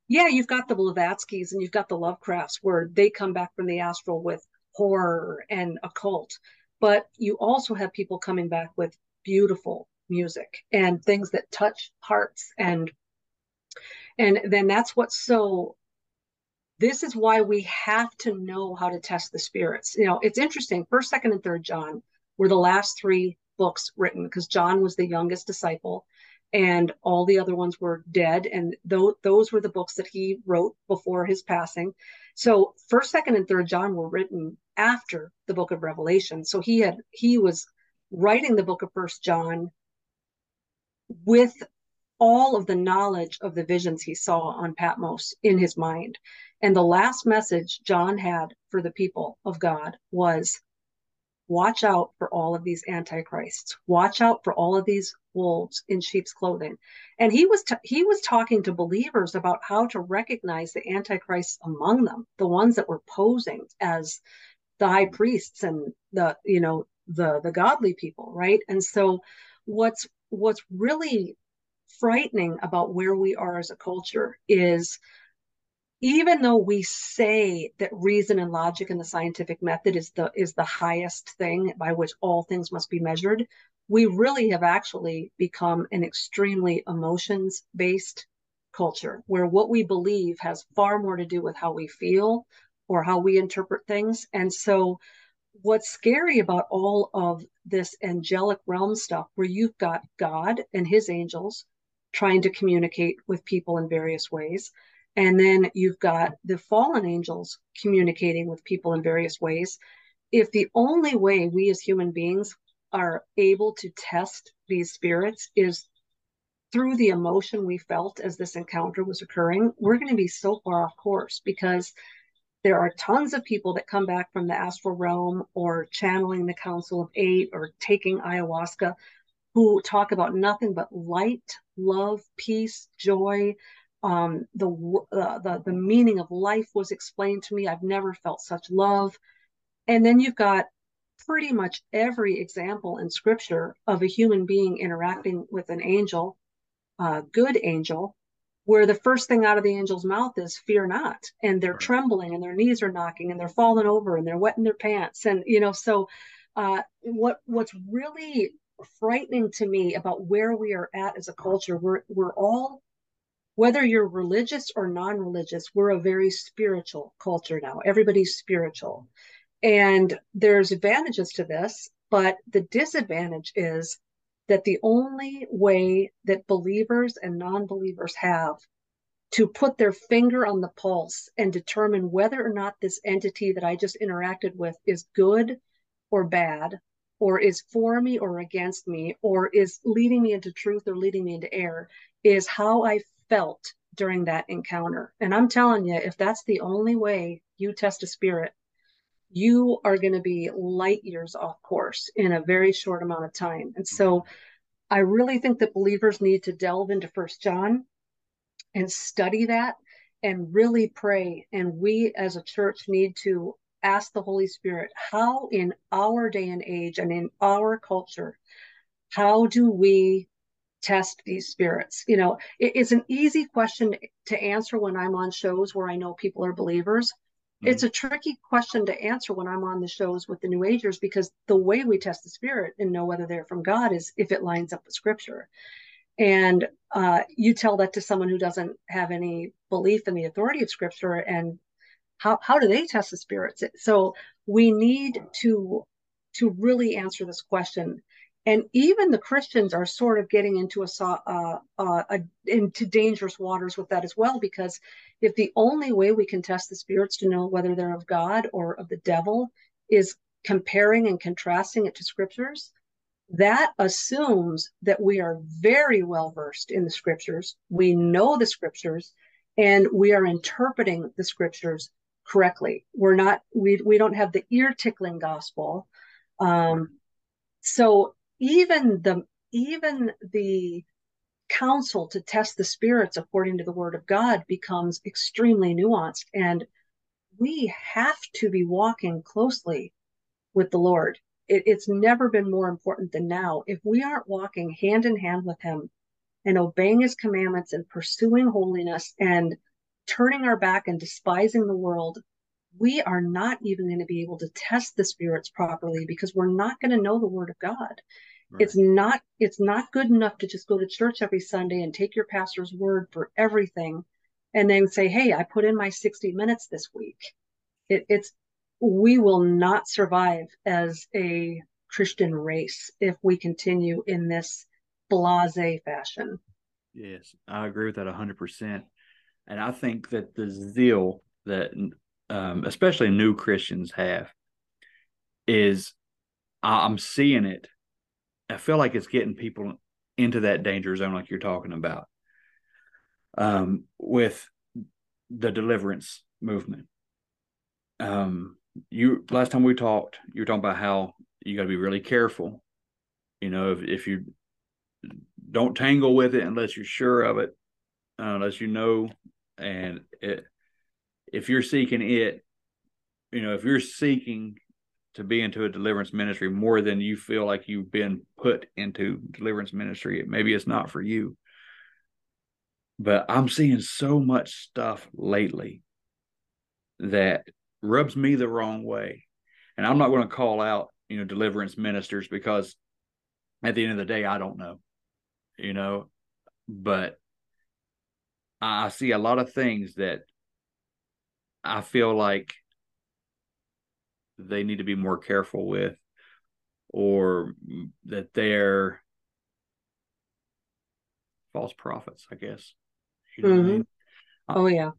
yeah, you've got the Blavatskys and you've got the Lovecrafts where they come back from the astral with horror and occult, but you also have people coming back with beautiful music and things that touch hearts and and then that's what's so this is why we have to know how to test the spirits. You know, it's interesting. First, second, and third John were the last three books written because John was the youngest disciple and all the other ones were dead. And th- those were the books that he wrote before his passing. So first, second, and third John were written after the book of Revelation. So he had he was writing the book of First John with all of the knowledge of the visions he saw on Patmos in his mind. And the last message John had for the people of God was watch out for all of these antichrists. Watch out for all of these wolves in sheep's clothing. And he was t- he was talking to believers about how to recognize the antichrists among them, the ones that were posing as the high priests and the you know the the godly people, right? And so what's what's really frightening about where we are as a culture is even though we say that reason and logic and the scientific method is the is the highest thing by which all things must be measured we really have actually become an extremely emotions based culture where what we believe has far more to do with how we feel or how we interpret things. And so, what's scary about all of this angelic realm stuff, where you've got God and his angels trying to communicate with people in various ways, and then you've got the fallen angels communicating with people in various ways. If the only way we as human beings are able to test these spirits is through the emotion we felt as this encounter was occurring, we're going to be so far off course because there are tons of people that come back from the astral realm or channeling the Council of Eight or taking ayahuasca who talk about nothing but light, love, peace, joy. Um, the, uh, the the meaning of life was explained to me. I've never felt such love. And then you've got pretty much every example in scripture of a human being interacting with an angel uh, good angel, where the first thing out of the angel's mouth is fear not and they're trembling and their knees are knocking and they're falling over and they're wetting their pants and you know so uh, what what's really frightening to me about where we are at as a culture we're we're all whether you're religious or non-religious we're a very spiritual culture now. Everybody's spiritual. And there's advantages to this but the disadvantage is that the only way that believers and non believers have to put their finger on the pulse and determine whether or not this entity that I just interacted with is good or bad, or is for me or against me, or is leading me into truth or leading me into error, is how I felt during that encounter. And I'm telling you, if that's the only way you test a spirit, you are going to be light years off course in a very short amount of time. And so I really think that believers need to delve into First John and study that and really pray. And we as a church need to ask the Holy Spirit, how in our day and age and in our culture, how do we test these spirits? You know, it, it's an easy question to answer when I'm on shows where I know people are believers. It's mm-hmm. a tricky question to answer when I'm on the shows with the New Agers because the way we test the spirit and know whether they're from God is if it lines up with Scripture. And uh, you tell that to someone who doesn't have any belief in the authority of Scripture, and how how do they test the spirits? So we need to to really answer this question and even the Christians are sort of getting into a, uh, uh, a, into dangerous waters with that as well, because if the only way we can test the spirits to know whether they're of God or of the devil is comparing and contrasting it to scriptures, that assumes that we are very well versed in the scriptures, we know the scriptures, and we are interpreting the scriptures correctly. We're not we we don't have the ear tickling gospel. Um, so even the even the counsel to test the spirits according to the word of God becomes extremely nuanced. And we have to be walking closely with the Lord. It, it's never been more important than now. If we aren't walking hand in hand with Him and obeying His commandments and pursuing holiness and turning our back and despising the world, we are not even going to be able to test the spirits properly because we're not going to know the word of God. Right. It's not it's not good enough to just go to church every Sunday and take your pastor's word for everything and then say, "Hey, I put in my 60 minutes this week." It, it's we will not survive as a Christian race if we continue in this blase fashion. Yes, I agree with that 100%. And I think that the zeal that um, especially new Christians have is I'm seeing it I feel like it's getting people into that danger zone, like you're talking about, um, with the deliverance movement. Um, you last time we talked, you were talking about how you got to be really careful. You know, if, if you don't tangle with it unless you're sure of it, uh, unless you know, and it, if you're seeking it, you know, if you're seeking to be into a deliverance ministry more than you feel like you've been put into deliverance ministry. Maybe it's not for you. But I'm seeing so much stuff lately that rubs me the wrong way. And I'm not going to call out, you know, deliverance ministers because at the end of the day, I don't know, you know, but I see a lot of things that I feel like they need to be more careful with, or that they're false prophets, I guess. You know Mhm. I mean? Oh yeah.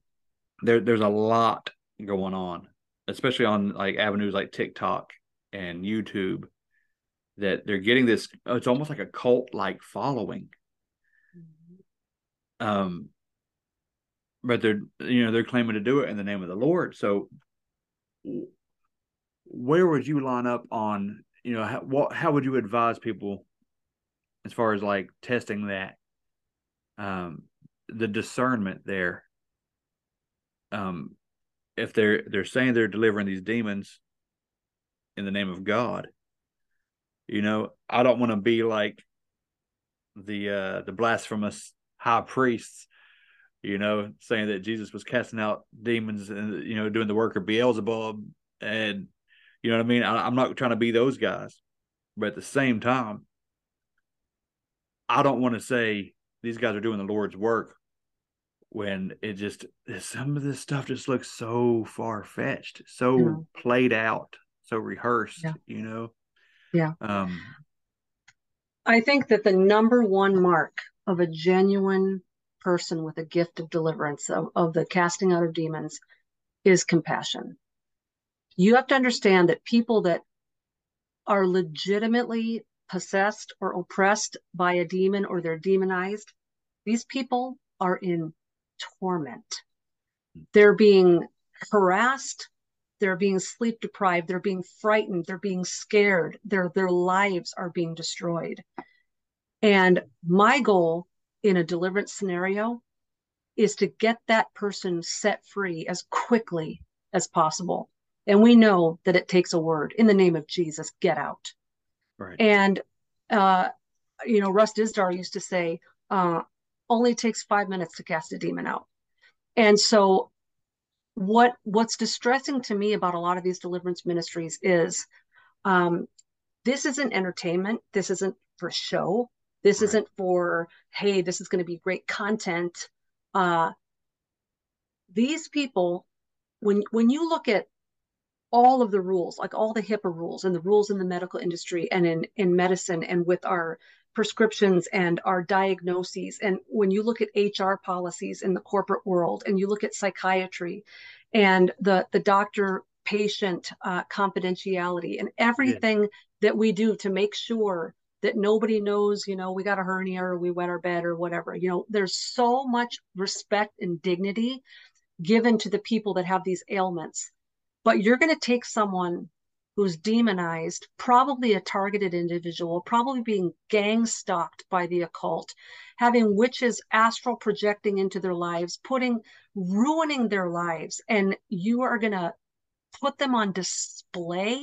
There, there's a lot going on, especially on like avenues like TikTok and YouTube, that they're getting this. It's almost like a cult like following. Um, but they're you know they're claiming to do it in the name of the Lord. So, where would you line up on you know how, what how would you advise people as far as like testing that um the discernment there um if they're they're saying they're delivering these demons in the name of God you know I don't want to be like the uh the blasphemous high priests you know saying that Jesus was casting out demons and you know doing the work of Beelzebub and you know what I mean I, I'm not trying to be those guys but at the same time I don't want to say these guys are doing the Lord's work when it just some of this stuff just looks so far fetched, so Yeah. played out, so rehearsed, Yeah. you know. Yeah. Um I think that the number one mark of a genuine person with a gift of deliverance, of, of the casting out of demons, is compassion. You have to understand that people that are legitimately possessed or oppressed by a demon or they're demonized, these people are in torment. They're being harassed, they're being sleep deprived, they're being frightened, they're being scared, their their lives are being destroyed. And my goal in a deliverance scenario is to get that person set free as quickly as possible. And we know that it takes a word in the name of Jesus, get out. right. And uh, you know, Russ Dizdar used to say, uh, only takes five minutes to cast a demon out. And so what what's distressing to me about a lot of these deliverance ministries is um, this isn't entertainment. This isn't for show. This Right. isn't for, hey, this is going to be great content. Uh, these people, when when you look at all of the rules, like all the HIPAA rules and the rules in the medical industry and in, in medicine and with our prescriptions and our diagnoses. And when you look at HR policies in the corporate world and you look at psychiatry and the, the doctor patient uh, confidentiality and everything that we do to make sure that nobody knows, you know, we got a hernia or we wet our bed or whatever. You know, there's so much respect and dignity given to the people that have these ailments but you're going to take someone who's demonized, probably a targeted individual, probably being gang stalked by the occult, having witches astral projecting into their lives, putting, ruining their lives, and you are going to put them on display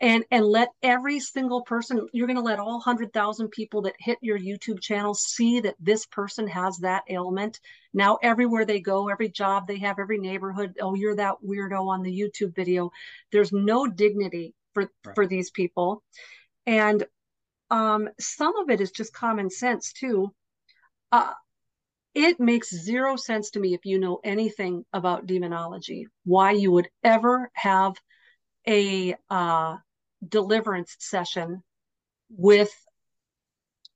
and and let every single person you're going to let all 100,000 people that hit your YouTube channel see that this person has that ailment. Now everywhere they go every job they have every neighborhood oh you're that weirdo on the YouTube video. There's no dignity for Right. for these people. And um some of it is just common sense too. Uh it makes zero sense to me if you know anything about demonology why you would ever have a uh deliverance session with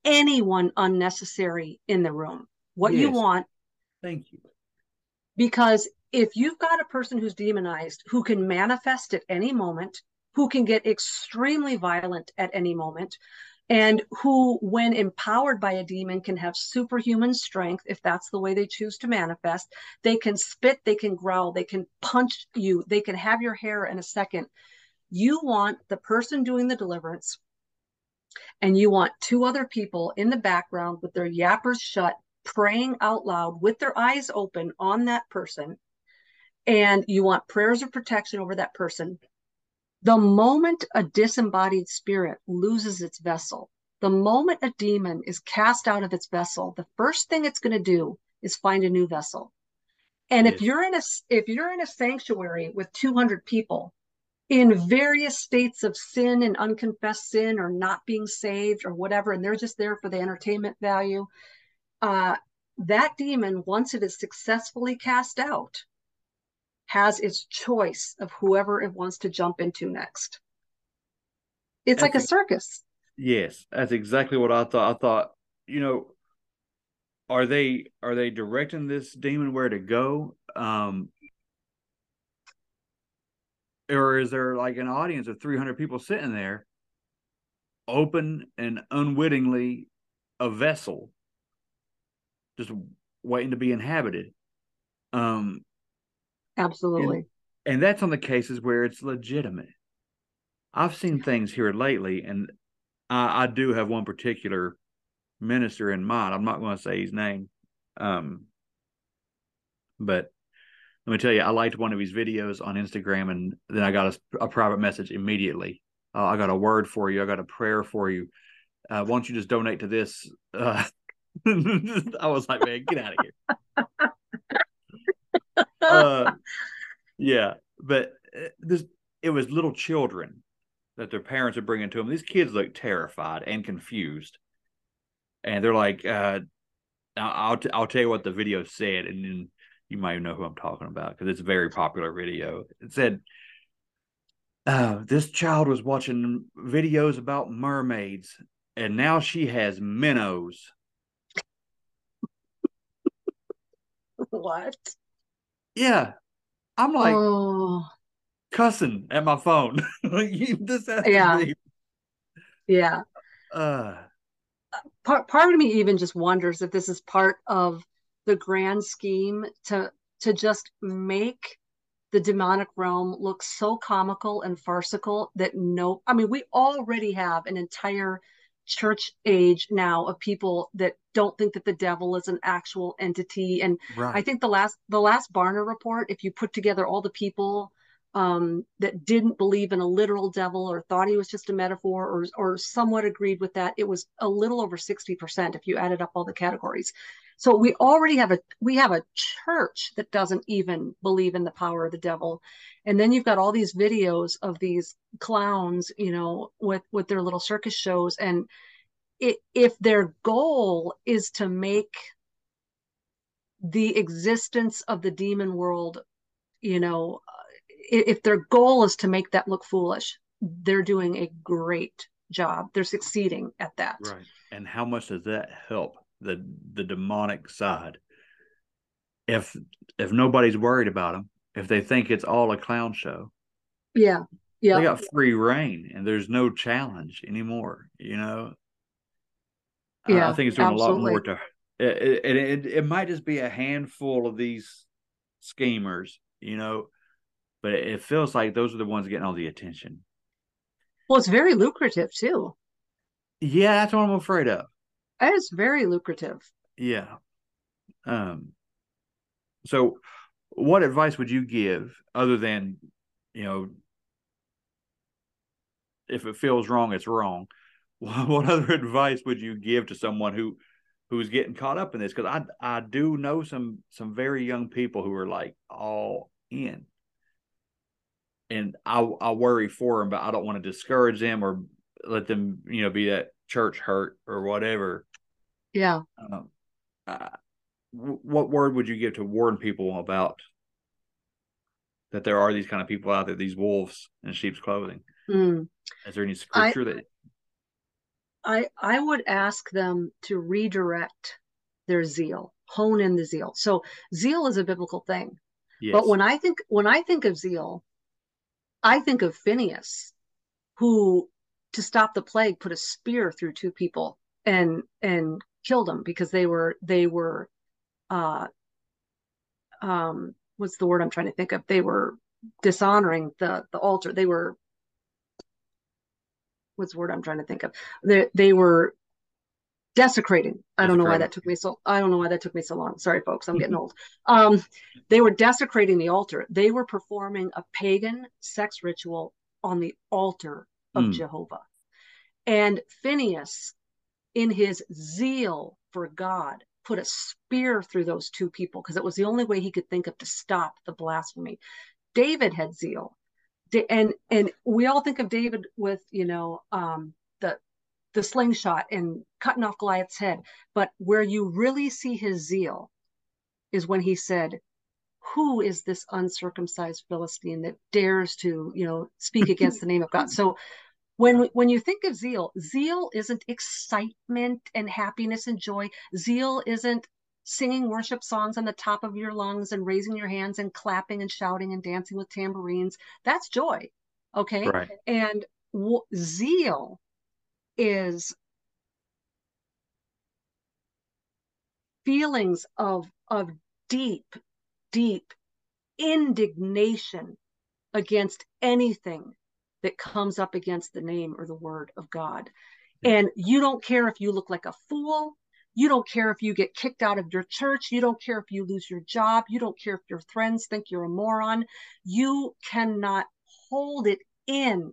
anyone unnecessary in the room. What you want, Thank you. because if you've got a person who's demonized who can manifest at any moment, who can get extremely violent at any moment, and who, when empowered by a demon, can have superhuman strength if that's the way they choose to manifest. They can spit, they can growl, they can punch you, they can have your hair in a second. You want the person doing the deliverance, and you want two other people in the background with their yappers shut, praying out loud with their eyes open on that person. And you want prayers of protection over that person. The moment a disembodied spirit loses its vessel, the moment a demon is cast out of its vessel, the first thing it's going to do is find a new vessel. And if you're in a if you're in a sanctuary with 200 people in various states of sin and unconfessed sin or not being saved or whatever, and they're just there for the entertainment value, uh, that demon, once it is successfully cast out, has its choice of whoever it wants to jump into next. It's That's like a circus. Yes, that's exactly what I thought. I thought, you know, are they are they directing this demon where to go? Um or is there like an audience of 300 people sitting there open and unwittingly a vessel just waiting to be inhabited um Absolutely. and, and that's on the cases where it's legitimate. I've seen things here lately and i i do have one particular minister in mind. I'm not going to say his name um but let me tell you i liked one of his videos on instagram and then i got a, a private message immediately. Uh, i got a word for you. I got a prayer for you. Uh, why don't you just donate to this? Uh, i was like man get out of here. Uh, yeah but uh, this it was little children that their parents are bringing to them these kids look terrified and confused. And they're like uh, I'll, t- I'll tell you what the video said and then you might know who i'm talking about because it's a very popular video. It said uh, this child was watching videos about mermaids and now she has minnows. What? yeah. I'm like oh, cussing at my phone. This Yeah. be yeah. uh. Part part of me even just wonders if this is part of the grand scheme to to just make the demonic realm look so comical and farcical that no, I mean, we already have an entire church age now of people that don't think that the devil is an actual entity and right I think the last the last Barna report, if you put together all the people um, that didn't believe in a literal devil or thought he was just a metaphor or or somewhat agreed with that, it was a little over 60% if you added up all the categories. So we already have a we have a church that doesn't even believe in the power of the devil. And then you've got all these videos of these clowns, you know, with with their little circus shows and it, if their goal is to make the existence of the demon world, you know, if their goal is to make that look foolish, they're doing a great job. They're succeeding at that. right and how much does that help the the demonic side if if nobody's worried about them if they think it's all a clown show Yeah. Yeah. they got free reign and there's no challenge anymore you know Yeah, i think it's doing a lot more to it, it, it, it might just be a handful of these schemers you know but it feels like those are the ones getting all the attention Well, it's very lucrative too. yeah that's what i'm afraid of It's very lucrative. Yeah. Um so what advice would you give other than, you know, if it feels wrong, it's wrong. What other advice would you give to someone who who's getting caught up in this? Because I I do know some some very young people who are like all in. And I I worry for them, but I don't want to discourage them or let them, you know, be that church hurt or whatever. Yeah. Um, uh, w- what word would you give to warn people about that there are these kind of people out there, these wolves in sheep's clothing? Mm. Is there any scripture that? I I would ask them to redirect their zeal, hone in the zeal. So zeal is a biblical thing. Yes. But when I think when I think of zeal, I think of Phineas, who to stop the plague put a spear through two people and and killed them because they were they were uh um what's the word I'm trying to think of? They were dishonoring the the altar. They were what's the word I'm trying to think of? They they were desecrating. I don't know why that took me so I don't know why that took me so long. Sorry folks, I'm getting old. Um they were desecrating the altar. They were performing a pagan sex ritual on the altar of Mm. Jehovah. And Phineas in his zeal for God put a spear through those two people because it was the only way he could think of to stop the blasphemy. David had zeal. And and we all think of David with, you know, um the the slingshot and cutting off Goliath's head. But where you really see his zeal is when he said, who is this uncircumcised Philistine that dares to, you know, speak against the name of God? So when when you think of zeal, zeal isn't excitement and happiness and joy. Zeal isn't singing worship songs on the top of your lungs and raising your hands and clapping and shouting and dancing with tambourines. That's joy. Okay. Right. And w- zeal is feelings of of deep deep indignation against anything that comes up against the name or the word of God. And you don't care if you look like a fool. You don't care if you get kicked out of your church. You don't care if you lose your job. You don't care if your friends think you're a moron. You cannot hold it in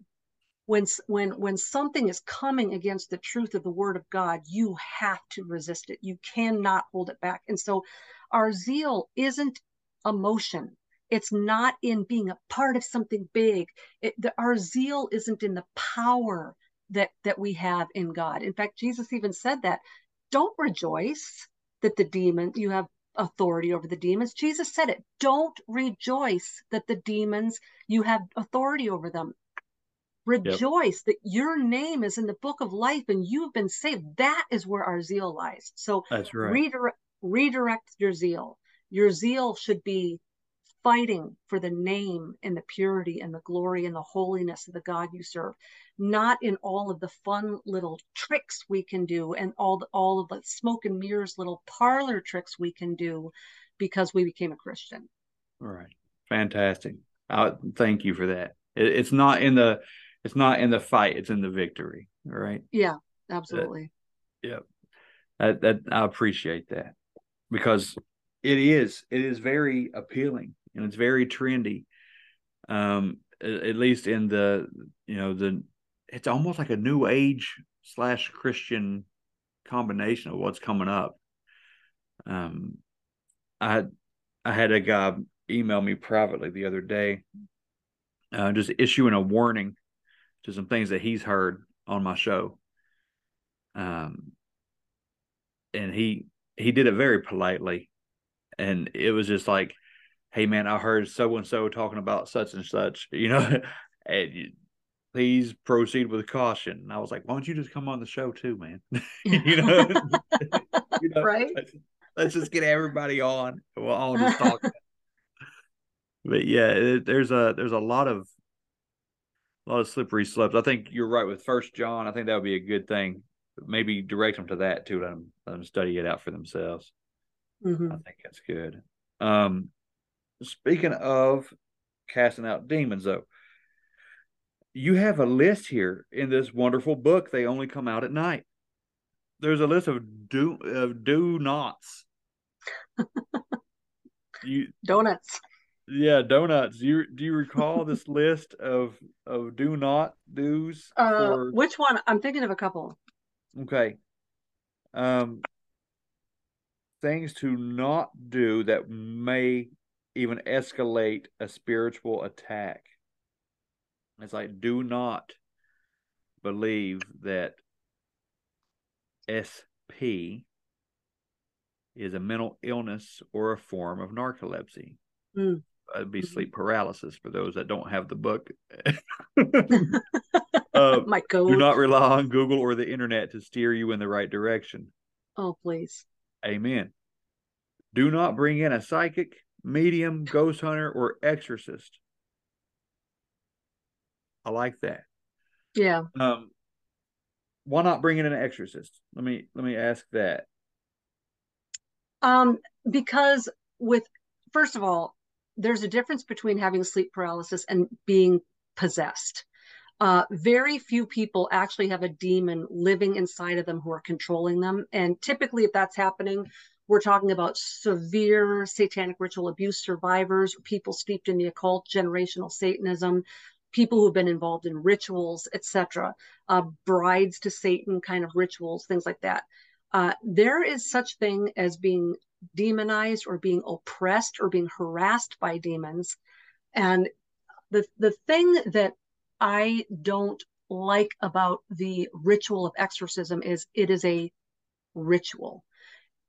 when when when something is coming against the truth of the word of God, you have to resist it. You cannot hold it back. And so our zeal isn't emotion. It's not in being a part of something big. It, the, our zeal isn't in the power that that we have in God. In fact, Jesus even said that. Don't rejoice that the demon you have authority over the demons. Jesus said it. Don't rejoice that the demons you have authority over them. Rejoice yep. that your name is in the book of life and you've been saved. That is where our zeal lies. So that's right. Redirect, redirect your zeal. Your zeal should be fighting for the name and the purity and the glory and the holiness of the God you serve, not in all of the fun little tricks we can do and all the, all of the smoke and mirrors little parlor tricks we can do because we became a Christian. All right. Fantastic. Uh, thank you for that. It, it's not in the it's not in the fight, it's in the victory. All right. Yeah, absolutely. That, yeah. That, that I appreciate that because it is it is very appealing and it's very trendy. Um, at least in the you know the it's almost like a new age slash Christian combination of what's coming up. Um, I I had a guy email me privately the other day, uh, just issuing a warning to some things that he's heard on my show. Um, and he he did it very politely, and it was just like, "Hey man, I heard so and so talking about such and such," you know, and you, please proceed with caution. And I was like, "Why don't you just come on the show too, man?" you know, you know right? Let's, let's, just get everybody on. We'll all just talk. but yeah, it, there's a there's a lot of a lot of slippery slopes. I think you're right with First John. I think that would be a good thing. Maybe direct them to that too. Let them, um, let them study it out for themselves. Mm-hmm. I think that's good. Um, speaking of casting out demons, though, you have a list here in this wonderful book. They only come out at night. There's a list of do of do nots. you donuts yeah, donuts. Do you do you recall this list of of do not do's? Uh, for... which one? I'm thinking of a couple. Okay. Um, things to not do that may even escalate a spiritual attack. It's like do not believe that SP is a mental illness or a form of narcolepsy. Mm it'd be mm-hmm. sleep paralysis for those that don't have the book. uh. Do not rely on Google or the internet to steer you in the right direction. Oh, please. Amen. Do not bring in a psychic, medium, ghost hunter, or exorcist. I like that. Yeah. Um, why not bring in an exorcist? Let me let me ask that. Um, because with first of all, there's a difference between having sleep paralysis and being possessed. Uh, very few people actually have a demon living inside of them who are controlling them. And typically, if that's happening, we're talking about severe satanic ritual abuse survivors, people steeped in the occult, generational Satanism, people who've been involved in rituals, etc., uh, brides to Satan kind of rituals, things like that. Uh, there is such thing as being demonized or being oppressed or being harassed by demons. And the the thing that I don't like about the ritual of exorcism is it is a ritual.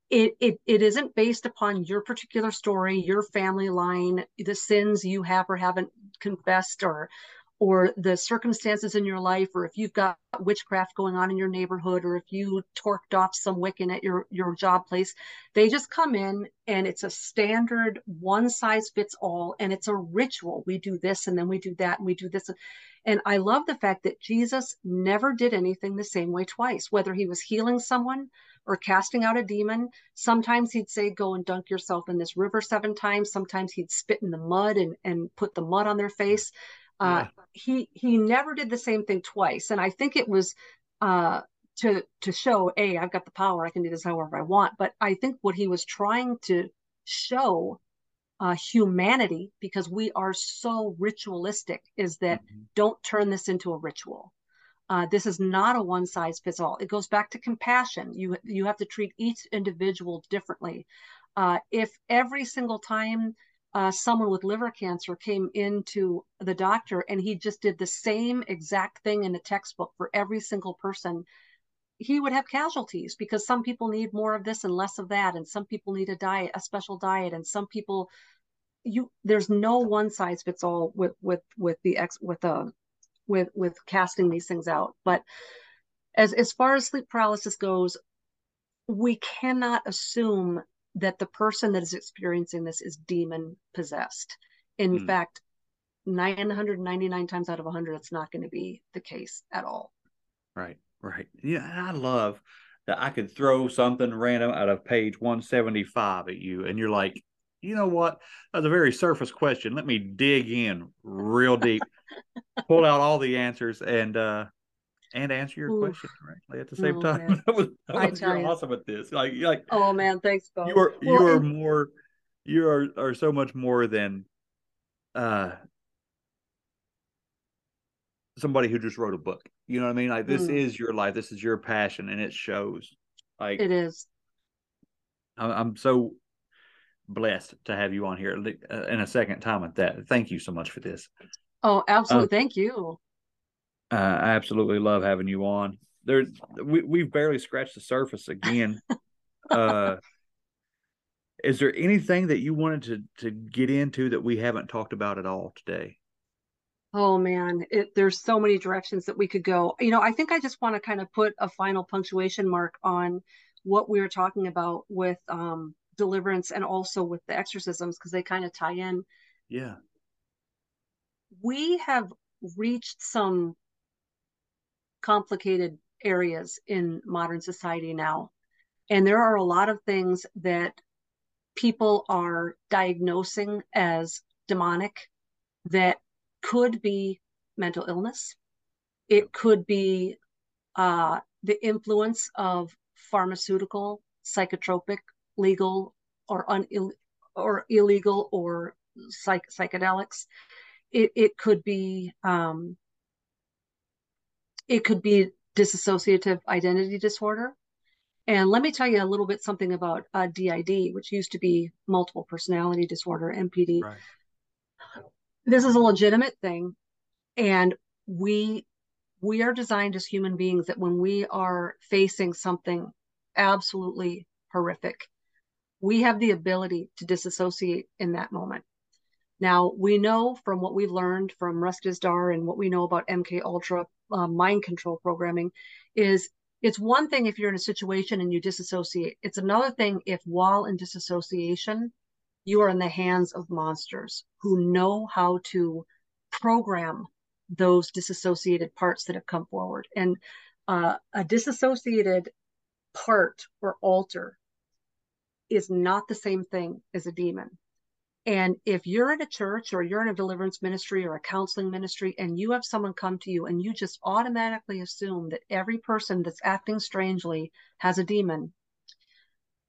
It, it, it isn't based upon your particular story, your family line, the sins you have or haven't confessed, or or the circumstances in your life, or if you've got witchcraft going on in your neighborhood, or if you torqued off some Wiccan at your, your job place, they just come in and it's a standard one size fits all, and it's a ritual. We do this and then we do that and we do this. And I love the fact that Jesus never did anything the same way twice, whether he was healing someone or casting out a demon. Sometimes he'd say, Go and dunk yourself in this river seven times. Sometimes he'd spit in the mud and, and put the mud on their face. Uh, he he never did the same thing twice, and I think it was uh, to to show, a I've got the power, I can do this however I want. But I think what he was trying to show uh, humanity, because we are so ritualistic, is that mm-hmm. don't turn this into a ritual. Uh, this is not a one size fits all. It goes back to compassion. You you have to treat each individual differently. Uh, if every single time uh, someone with liver cancer came into the doctor and he just did the same exact thing in the textbook for every single person. He would have casualties because some people need more of this and less of that and some people need a diet a special diet and some people you there's no one size fits all with with with the ex with uh with with casting these things out. But as as far as sleep paralysis goes we cannot assume that the person that is experiencing this is demon possessed. In mm. fact, 999 times out of 100, it's not going to be the case at all. Right, right. Yeah, I love that I could throw something random out of page 175 at you, and you're like, you know what? That's a very surface question. Let me dig in real deep, pull out all the answers, and uh, and answer your question correctly at the same oh, time. that was, that was you're awesome at this. Like, like oh man, thanks, Bo. You are well, you are and... more you are are so much more than uh somebody who just wrote a book. You know what I mean? Like this mm. is your life. This is your passion, and it shows. Like it is. I'm so blessed to have you on here uh, in a second time at that. Thank you so much for this. Oh, absolutely. Uh, Thank you. Uh, I absolutely love having you on. There, we we've barely scratched the surface again. uh, is there anything that you wanted to to get into that we haven't talked about at all today? Oh man, it, there's so many directions that we could go. You know, I think I just want to kind of put a final punctuation mark on what we were talking about with um, deliverance and also with the exorcisms because they kind of tie in. Yeah. We have reached some complicated areas in modern society now. And there are a lot of things that people are diagnosing as demonic that could be mental illness. It could be uh, the influence of pharmaceutical, psychotropic, legal, or un- or illegal or psych- psychedelics. It, it could be um, it could be dissociative identity disorder. And let me tell you a little bit something about uh, DID, which used to be multiple personality disorder, MPD. Right. This is a legitimate thing, and we we are designed as human beings that when we are facing something absolutely horrific, we have the ability to disassociate in that moment. Now we know from what we've learned from Russ Dizdar and what we know about MK Ultra uh, mind control programming is it's one thing if you're in a situation and you disassociate. It's another thing if while in disassociation, you are in the hands of monsters who know how to program those disassociated parts that have come forward. And uh, a disassociated part or alter is not the same thing as a demon. And if you're in a church or you're in a deliverance ministry or a counseling ministry and you have someone come to you and you just automatically assume that every person that's acting strangely has a demon,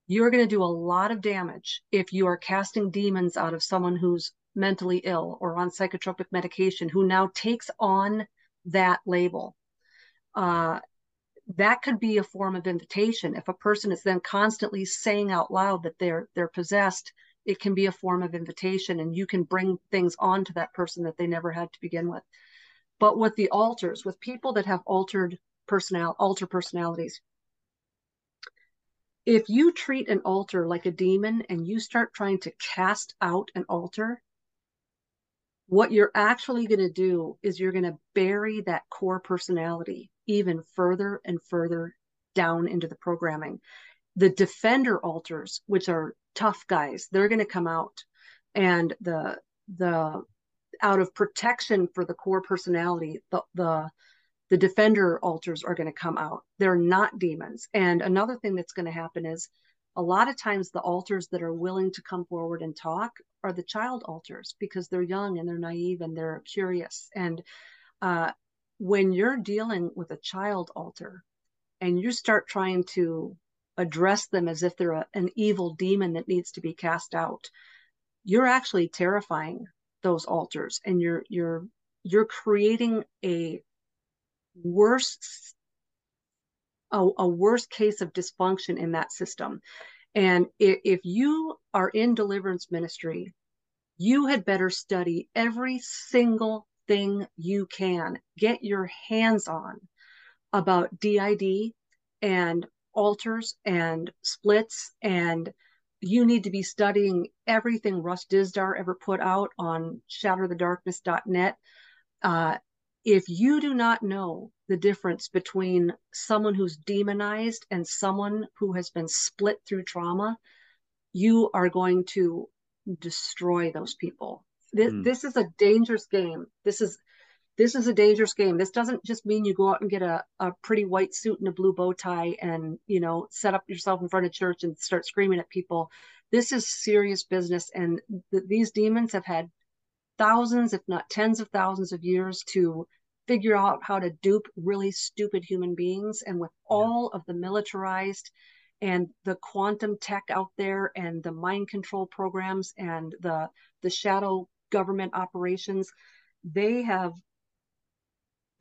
you're going to do a lot of damage if you are casting demons out of someone who's mentally ill or on psychotropic medication who now takes on that label. Uh, that could be a form of invitation. If a person is then constantly saying out loud that they're they're possessed, it can be a form of invitation and you can bring things on to that person that they never had to begin with but with the alters with people that have altered personal alter personalities, if you treat an alter like a demon and you start trying to cast out an alter, what you're actually going to do is you're going to bury that core personality even further and further down into the programming. The defender alters, which are tough guys, they're going to come out and the the out of protection for the core personality, the the the defender alters are going to come out. They're not demons. And another thing that's going to happen is a lot of times the alters that are willing to come forward and talk are the child alters because they're young and they're naive and they're curious. And uh, when you're dealing with a child alter and you start trying to address them as if they're a, an evil demon that needs to be cast out, you're actually terrifying those alters and you're you're you're creating a worse a, a worse case of dysfunction in that system. And if, if you are in deliverance ministry you had better study every single thing you can. Get your hands on about did and alters and splits and you need to be studying everything Russ Dizdar ever put out on shatterthedarkness.net. Uh, if you do not know the difference between someone who's demonized and someone who has been split through trauma, you are going to destroy those people. This, mm. this is a dangerous game. This is this is a dangerous game. This doesn't just mean you go out and get a, a pretty white suit and a blue bow tie and, you know, set up yourself in front of church and start screaming at people. This is serious business. And th- these demons have had thousands, if not tens of thousands of years to figure out how to dupe really stupid human beings. And with all of the militarized and the quantum tech out there and the mind control programs and the the shadow government operations, they have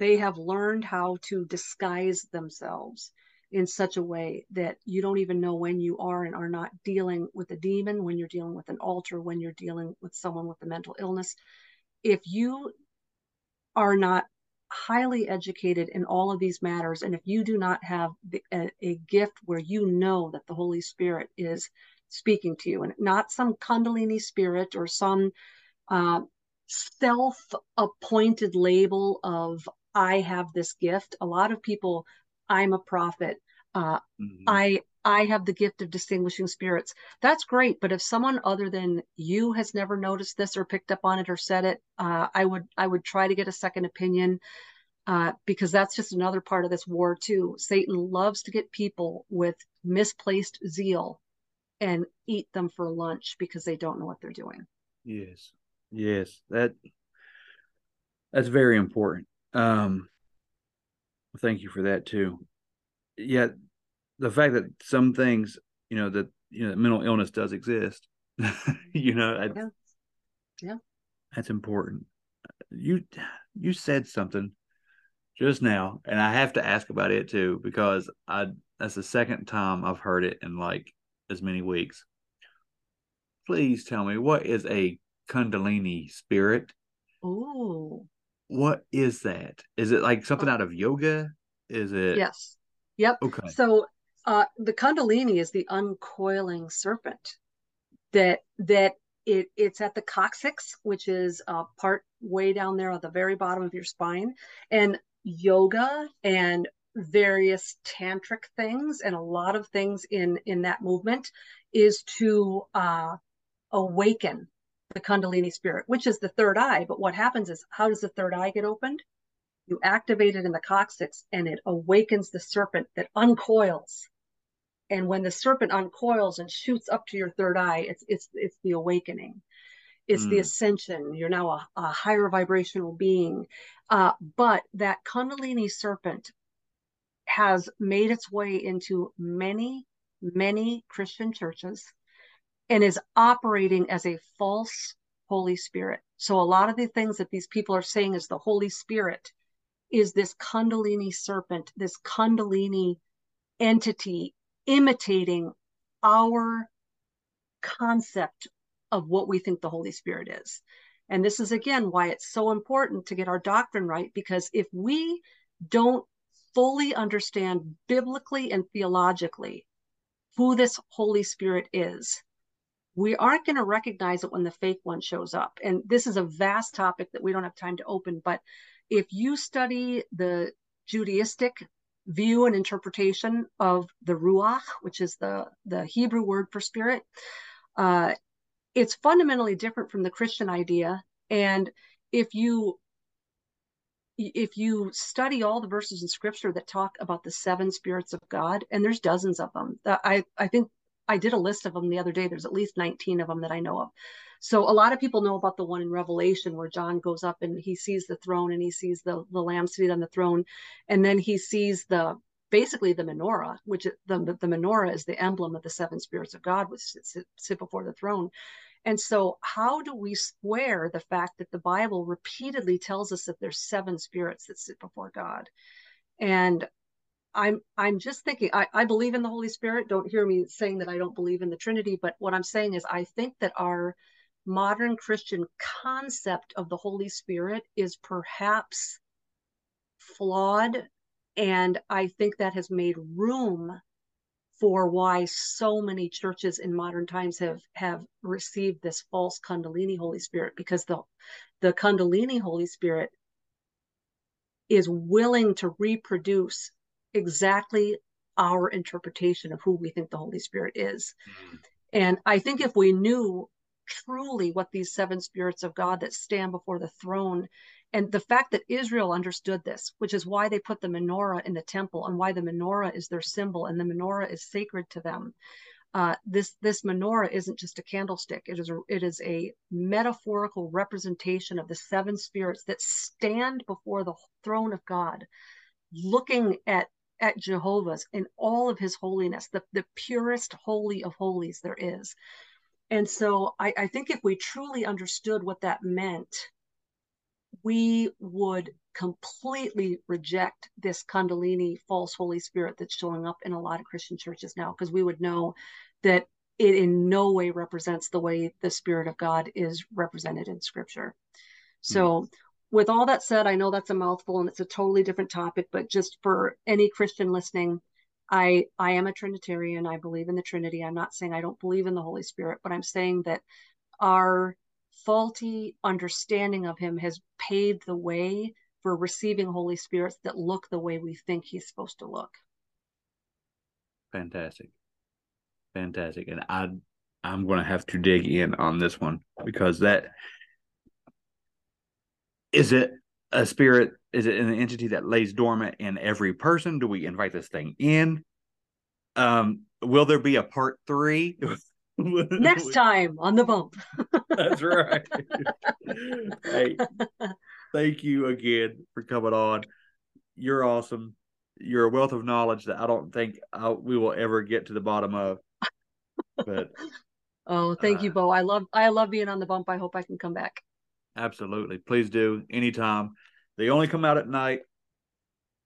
they have learned how to disguise themselves in such a way that you don't even know when you are and are not dealing with a demon, when you're dealing with an alter, when you're dealing with someone with a mental illness. If you are not highly educated in all of these matters, and if you do not have a, a gift where you know that the Holy Spirit is speaking to you, and not some Kundalini spirit or some uh, self appointed label of I have this gift. A lot of people, I'm a prophet. Uh, mm-hmm. I I have the gift of distinguishing spirits. That's great, but if someone other than you has never noticed this or picked up on it or said it, uh, I would I would try to get a second opinion uh, because that's just another part of this war too. Satan loves to get people with misplaced zeal and eat them for lunch because they don't know what they're doing. Yes, yes, that that's very important. Um, thank you for that too. Yet, the fact that some things, you know, that you know, mental illness does exist. you know, yeah. yeah, that's important. You you said something just now, and I have to ask about it too because I that's the second time I've heard it in like as many weeks. Please tell me what is a Kundalini spirit? Oh, what is that? Is it like something out of yoga? Is it? Yes. Yep. Okay. So uh, the Kundalini is the uncoiling serpent that that it it's at the coccyx, which is a part way down there at the very bottom of your spine, and yoga and various tantric things and a lot of things in in that movement is to uh, awaken the Kundalini spirit, which is the third eye. But what happens is, how does the third eye get opened? You activate it in the coccyx and it awakens the serpent that uncoils. And when the serpent uncoils and shoots up to your third eye, it's it's it's the awakening. It's mm. the ascension. You're now a, a higher vibrational being. Uh, but that Kundalini serpent has made its way into many, many Christian churches and is operating as a false Holy Spirit. So a lot of the things that these people are saying is the Holy Spirit is this Kundalini serpent, this Kundalini entity imitating our concept of what we think the Holy Spirit is. And this is again why it's so important to get our doctrine right, because if we don't fully understand biblically and theologically who this Holy Spirit is, we aren't going to recognize it when the fake one shows up. And this is a vast topic that we don't have time to open. But if you study the Judaistic view and interpretation of the Ruach, which is the, the Hebrew word for spirit, uh, it's fundamentally different from the Christian idea. And if you if you study all the verses in scripture that talk about the seven spirits of God, and there's dozens of them, I, I think I did a list of them the other day. There's at least 19 of them that I know of. So a lot of people know about the one in Revelation where John goes up and he sees the throne and he sees the, the lamb seated on the throne. And then he sees the basically the menorah, which the, the menorah is the emblem of the seven spirits of God, which sit, sit before the throne. And so, how do we square the fact that the Bible repeatedly tells us that there's seven spirits that sit before God? And I'm I'm just thinking I, I believe in the Holy Spirit. Don't hear me saying that I don't believe in the Trinity, but what I'm saying is I think that our modern Christian concept of the Holy Spirit is perhaps flawed. And I think that has made room for why so many churches in modern times have have received this false kundalini holy spirit because the the kundalini holy spirit is willing to reproduce exactly our interpretation of who we think the holy spirit is mm-hmm. and i think if we knew truly what these seven spirits of god that stand before the throne and the fact that Israel understood this, which is why they put the menorah in the temple and why the menorah is their symbol and the menorah is sacred to them. Uh, this this menorah isn't just a candlestick; it is a, it is a metaphorical representation of the seven spirits that stand before the throne of God, looking at at Jehovah's in all of His holiness, the the purest holy of holies there is. And so I, I think if we truly understood what that meant, we would completely reject this Kundalini false Holy Spirit that's showing up in a lot of Christian churches now, because we would know that it in no way represents the way the Spirit of God is represented in Scripture. So, mm. With all that said, I know that's a mouthful and it's a totally different topic, but just for any Christian listening, I I am a Trinitarian. I believe in the Trinity. I'm not saying I don't believe in the Holy Spirit, but I'm saying that our faulty understanding of him has paved the way for receiving Holy Spirits that look the way we think he's supposed to look. Fantastic. Fantastic. And I I'm to have to dig in on this one because that is it a spirit is it an entity that lays dormant in every person do we invite this thing in um will there be a part 3 Next time on the bump. That's right. hey, thank you again for coming on. You're awesome. You're a wealth of knowledge that I don't think I'll, we will ever get to the bottom of. But oh, thank uh, you, Bo. I love I love being on the bump. I hope I can come back. Absolutely, please do anytime. They only come out at night.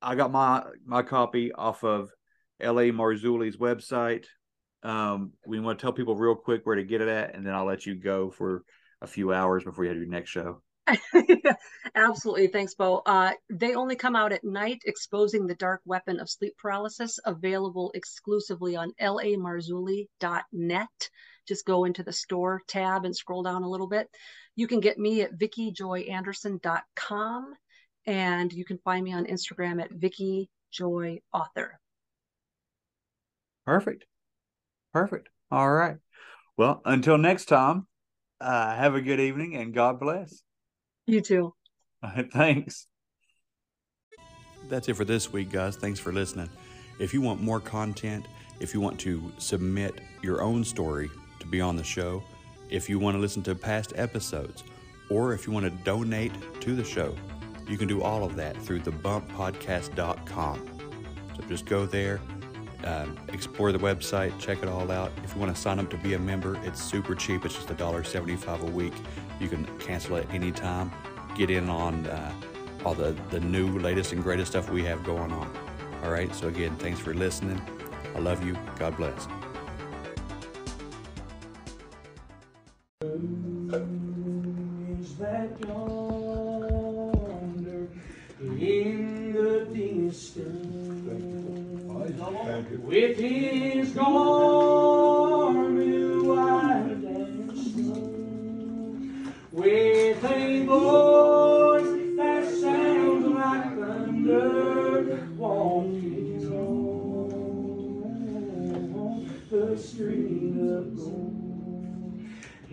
I got my my copy off of L.A. Marzulli's website. Um, we want to tell people real quick where to get it at, and then I'll let you go for a few hours before you have your next show. Absolutely. Thanks, Bo. Uh, they only come out at night, exposing the dark weapon of sleep paralysis, available exclusively on lamarzulli.net. Just go into the store tab and scroll down a little bit. You can get me at vickijoyanderson.com, and you can find me on Instagram at vickijoyauthor. Perfect. Perfect. All right. Well, until next time, uh, have a good evening and God bless. You too. Thanks. That's it for this week, guys. Thanks for listening. If you want more content, if you want to submit your own story to be on the show, if you want to listen to past episodes, or if you want to donate to the show, you can do all of that through thebumppodcast.com. So just go there um, explore the website, check it all out. If you want to sign up to be a member, it's super cheap. It's just $1.75 a week. You can cancel it anytime. Get in on uh, all the, the new, latest, and greatest stuff we have going on. All right. So, again, thanks for listening. I love you. God bless. That yonder in the distance? With his garment white and snow, with a voice that sounds like thunder, walking on the street.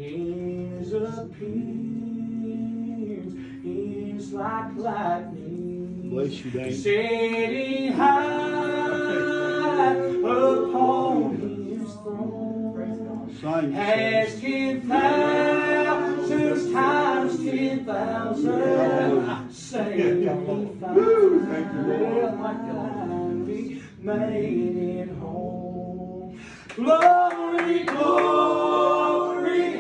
His appearance is like lightning. Bless you, Dane. Setting high upon his throne. Sing, Has ten thousands times ten thousand sanctified, made it home. Glory, glory, hallelujah. Praise the Lamb you, horse. Praise the holy name of Jesus. Bless the Lord,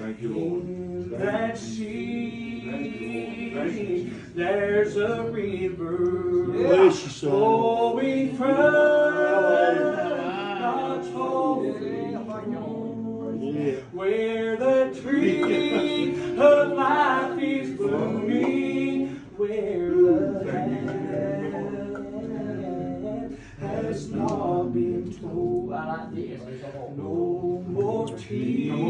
Thank In that sea, there's a river Bless you, flowing oh, from God's holy Yeah. where the tree of life is blooming, where the land has not been told. I like this. No more tears.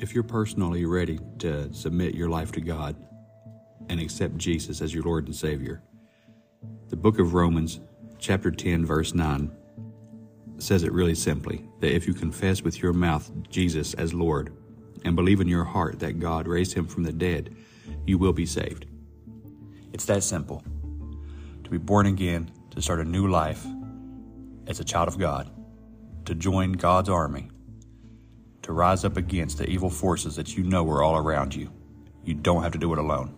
If you're personally ready to submit your life to God and accept Jesus as your Lord and Savior, the book of Romans, chapter 10, verse 9, says it really simply that if you confess with your mouth Jesus as Lord and believe in your heart that God raised him from the dead, you will be saved. It's that simple. To be born again, to start a new life as a child of God, to join God's army, to rise up against the evil forces that you know are all around you. You don't have to do it alone.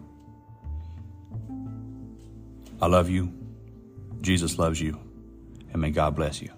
I love you. Jesus loves you. And may God bless you.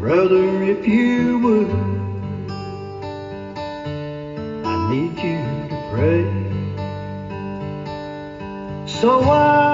Brother, if you would, I need you to pray. So I